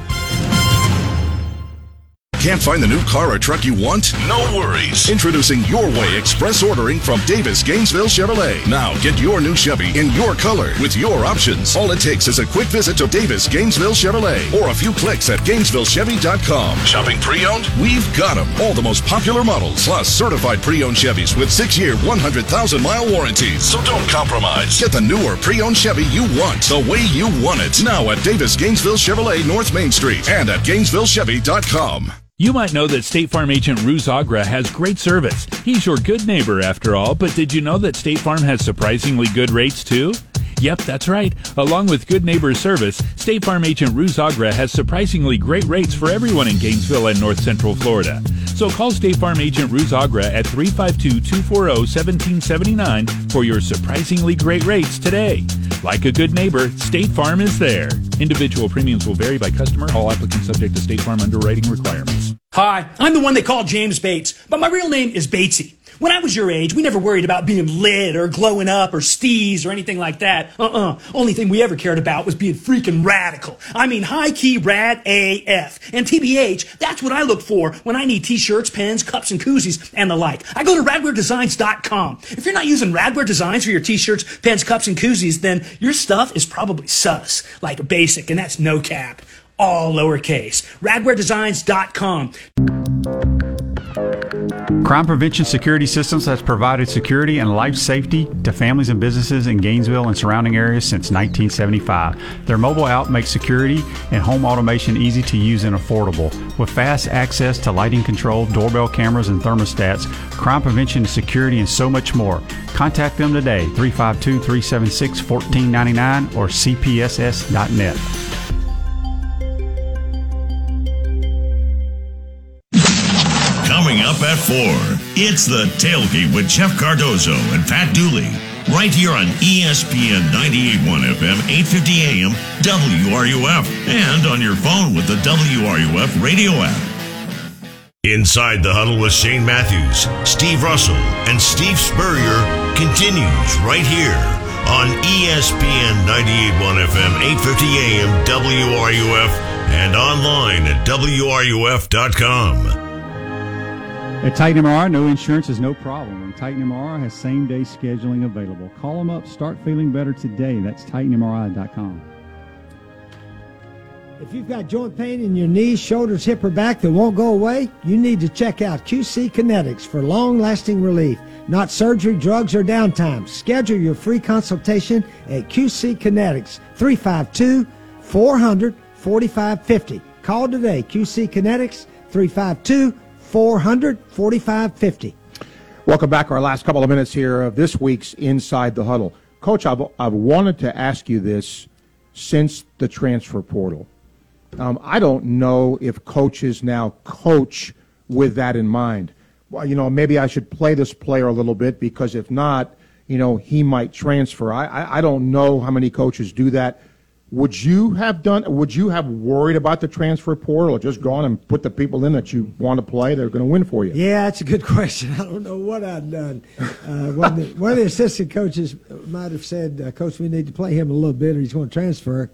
Can't find the new car or truck you want? No worries. Introducing Your Way Express Ordering from Davis Gainesville Chevrolet. Now get your new Chevy in your color with your options. All it takes is a quick visit to Davis Gainesville Chevrolet or a few clicks at GainesvilleChevy.com. Shopping pre-owned? We've got them. All the most popular models, plus certified pre-owned Chevys with six-year, 100,000-mile warranties. So don't compromise. Get the newer pre-owned Chevy you want, the way you want it. Now at Davis Gainesville Chevrolet North Main Street and at GainesvilleChevy.com. You might know that State Farm agent Ruse Agra has great service. He's your good neighbor after all, but did you know that State Farm has surprisingly good rates too? Yep, that's right. Along with good neighbor service, State Farm agent Ruse Agra has surprisingly great rates for everyone in Gainesville and North Central Florida. So call State Farm agent Ruse Agra at 352-240-1779 for your surprisingly great rates today. Like a good neighbor, State Farm is there. Individual premiums will vary by customer. All applicants subject to State Farm underwriting requirements. Hi, I'm the one they call James Bates, but my real name is Batesy. When I was your age, we never worried about being lit or glowing up or steez or anything like that. Uh-uh. Only thing we ever cared about was being freaking radical. I mean, high key rad AF. And TBH, that's what I look for when I need t-shirts, pens, cups, and koozies, and the like. I go to radwaredesigns.com. If you're not using Radware Designs for your t-shirts, pens, cups, and koozies, then your stuff is probably sus, like basic, and that's no cap all lowercase. Radwaredesigns.com. Crime Prevention Security Systems has provided security and life safety to families and businesses in Gainesville and surrounding areas since 1975. Their mobile app makes security and home automation easy to use and affordable. With fast access to lighting control, doorbell cameras, and thermostats, crime prevention, security, and so much more. Contact them today, 352 376 1499 or cpss.net. at 4, it's the tailgate with Jeff Cardozo and Pat Dooley. Right here on ESPN 98.1 FM, 850 AM, WRUF, and on your phone with the WRUF radio app. Inside the Huddle with Shane Matthews, Steve Russell, and Steve Spurrier continues right here on ESPN 98.1 FM, 850 AM, WRUF, and online at WRUF.com. At Titan MRI, no insurance is no problem. And Titan MRI has same day scheduling available. Call them up, start feeling better today. That's TitanMRI.com. If you've got joint pain in your knees, shoulders, hip, or back that won't go away, you need to check out QC Kinetics for long lasting relief. Not surgery, drugs, or downtime. Schedule your free consultation at QC Kinetics 352 400 4550. Call today, QC Kinetics 352 400 4550. Welcome back. Our last couple of minutes here of this week's Inside the Huddle. Coach, I've, I've wanted to ask you this since the transfer portal. Um, I don't know if coaches now coach with that in mind. Well, you know, maybe I should play this player a little bit because if not, you know, he might transfer. I, I, I don't know how many coaches do that. Would you have done? Would you have worried about the transfer portal, or just gone and put the people in that you want to play? They're going to win for you. Yeah, that's a good question. I don't know what I'd done. Uh, one, of the, one of the assistant coaches might have said, uh, "Coach, we need to play him a little bit, or he's going to transfer."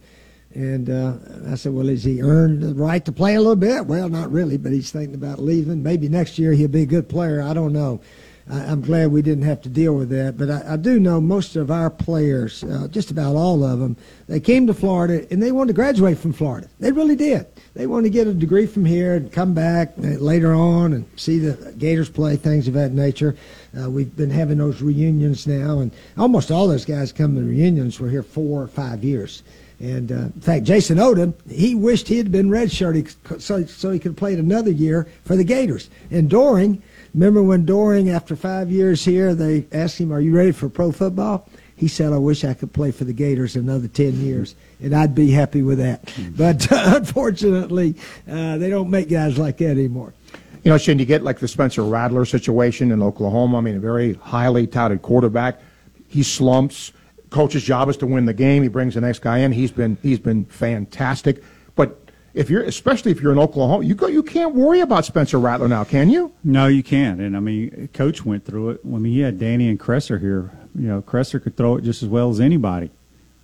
And uh, I said, "Well, has he earned the right to play a little bit?" Well, not really, but he's thinking about leaving. Maybe next year he'll be a good player. I don't know. I, I'm glad we didn't have to deal with that. But I, I do know most of our players, uh, just about all of them, they came to Florida and they wanted to graduate from Florida. They really did. They wanted to get a degree from here and come back uh, later on and see the Gators play, things of that nature. Uh, we've been having those reunions now, and almost all those guys come to reunions were here four or five years. And uh, in fact, Jason Odom, he wished he had been redshirted so, so he could have played another year for the Gators. And Doering, remember when Doering, after five years here, they asked him, Are you ready for pro football? He said, I wish I could play for the Gators another 10 years, and I'd be happy with that. But uh, unfortunately, uh, they don't make guys like that anymore. You know, Shane, you get like the Spencer Rattler situation in Oklahoma. I mean, a very highly touted quarterback. He slumps. Coach's job is to win the game. He brings the next guy in. He's been he's been fantastic. But if you're especially if you're in Oklahoma, you go you can't worry about Spencer Rattler now, can you? No, you can't. And I mean, Coach went through it. I mean, he had Danny and Kresser here. You know, Kresser could throw it just as well as anybody.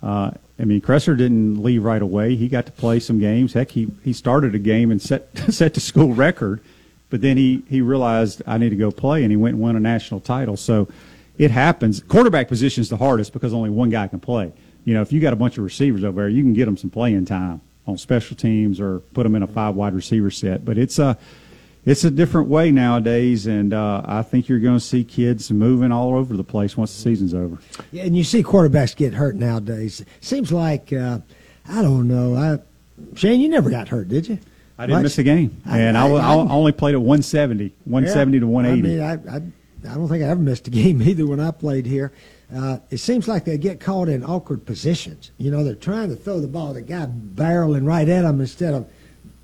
Uh, I mean, Kresser didn't leave right away. He got to play some games. Heck, he he started a game and set set the school record. But then he he realized I need to go play, and he went and won a national title. So it happens. Quarterback position is the hardest because only one guy can play. You know, if you got a bunch of receivers over there, you can get them some playing time on special teams or put them in a five wide receiver set. But it's a it's a different way nowadays, and uh, I think you're going to see kids moving all over the place once the season's over. Yeah, and you see quarterbacks get hurt nowadays. Seems like uh, I don't know. I, Shane, you never got hurt, did you? I didn't Much? miss a game, I- and I, I- I, only played at 170, 170 to 180. I mean, I, don't think I ever missed a game either when I played here. Uh, it seems like they get caught in awkward positions. You know, they're trying to throw the ball, the guy barreling right at them instead of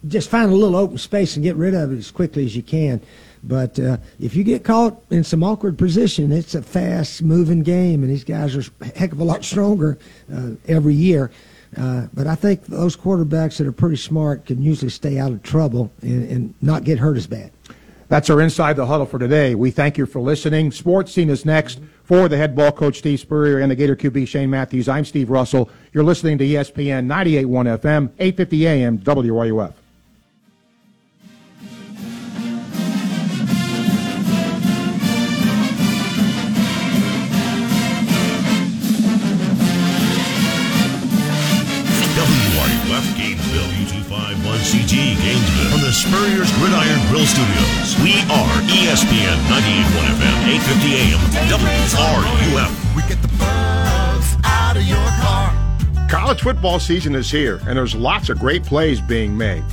just find a little open space and get rid of it as quickly as you can. But uh, if you get caught in some awkward position, it's a fast moving game, and these guys are a heck of a lot stronger uh, every year. Uh, but I think those quarterbacks that are pretty smart can usually stay out of trouble and, and not get hurt as bad. That's our Inside the Huddle for today. We thank you for listening. Sports Scene is next for the head ball coach Steve Spurrier and the Gator QB Shane Matthews. I'm Steve Russell. You're listening to ESPN 98.1 FM, 850 AM, WRUF. WRUF Gainesville, U251 WCT Gainesville from the Spurrier's Gridiron Grill Studios. We are ESPN 98.1 FM, 850 AM, WRUF. We get the bugs out of your car. College football season is here, and there's lots of great plays being made.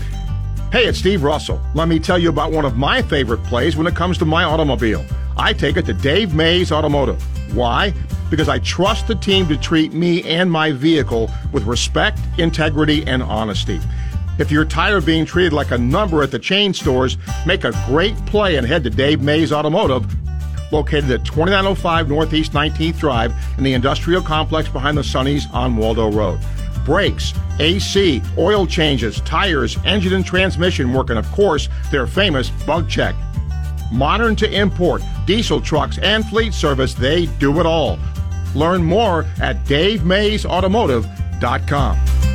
Hey, it's Steve Russell. Let me tell you about one of my favorite plays when it comes to my automobile. I take it to Dave Mays Automotive. Why? Because I trust the team to treat me and my vehicle with respect, integrity, and honesty. If you're tired of being treated like a number at the chain stores, make a great play and head to Dave Mays Automotive, located at 2905 Northeast 19th Drive in the industrial complex behind the Sunnies on Waldo Road. Brakes, AC, oil changes, tires, engine and transmission work, and of course, their famous bug check. Modern to import, diesel trucks, and fleet service, they do it all. Learn more at DaveMaysAutomotive.com.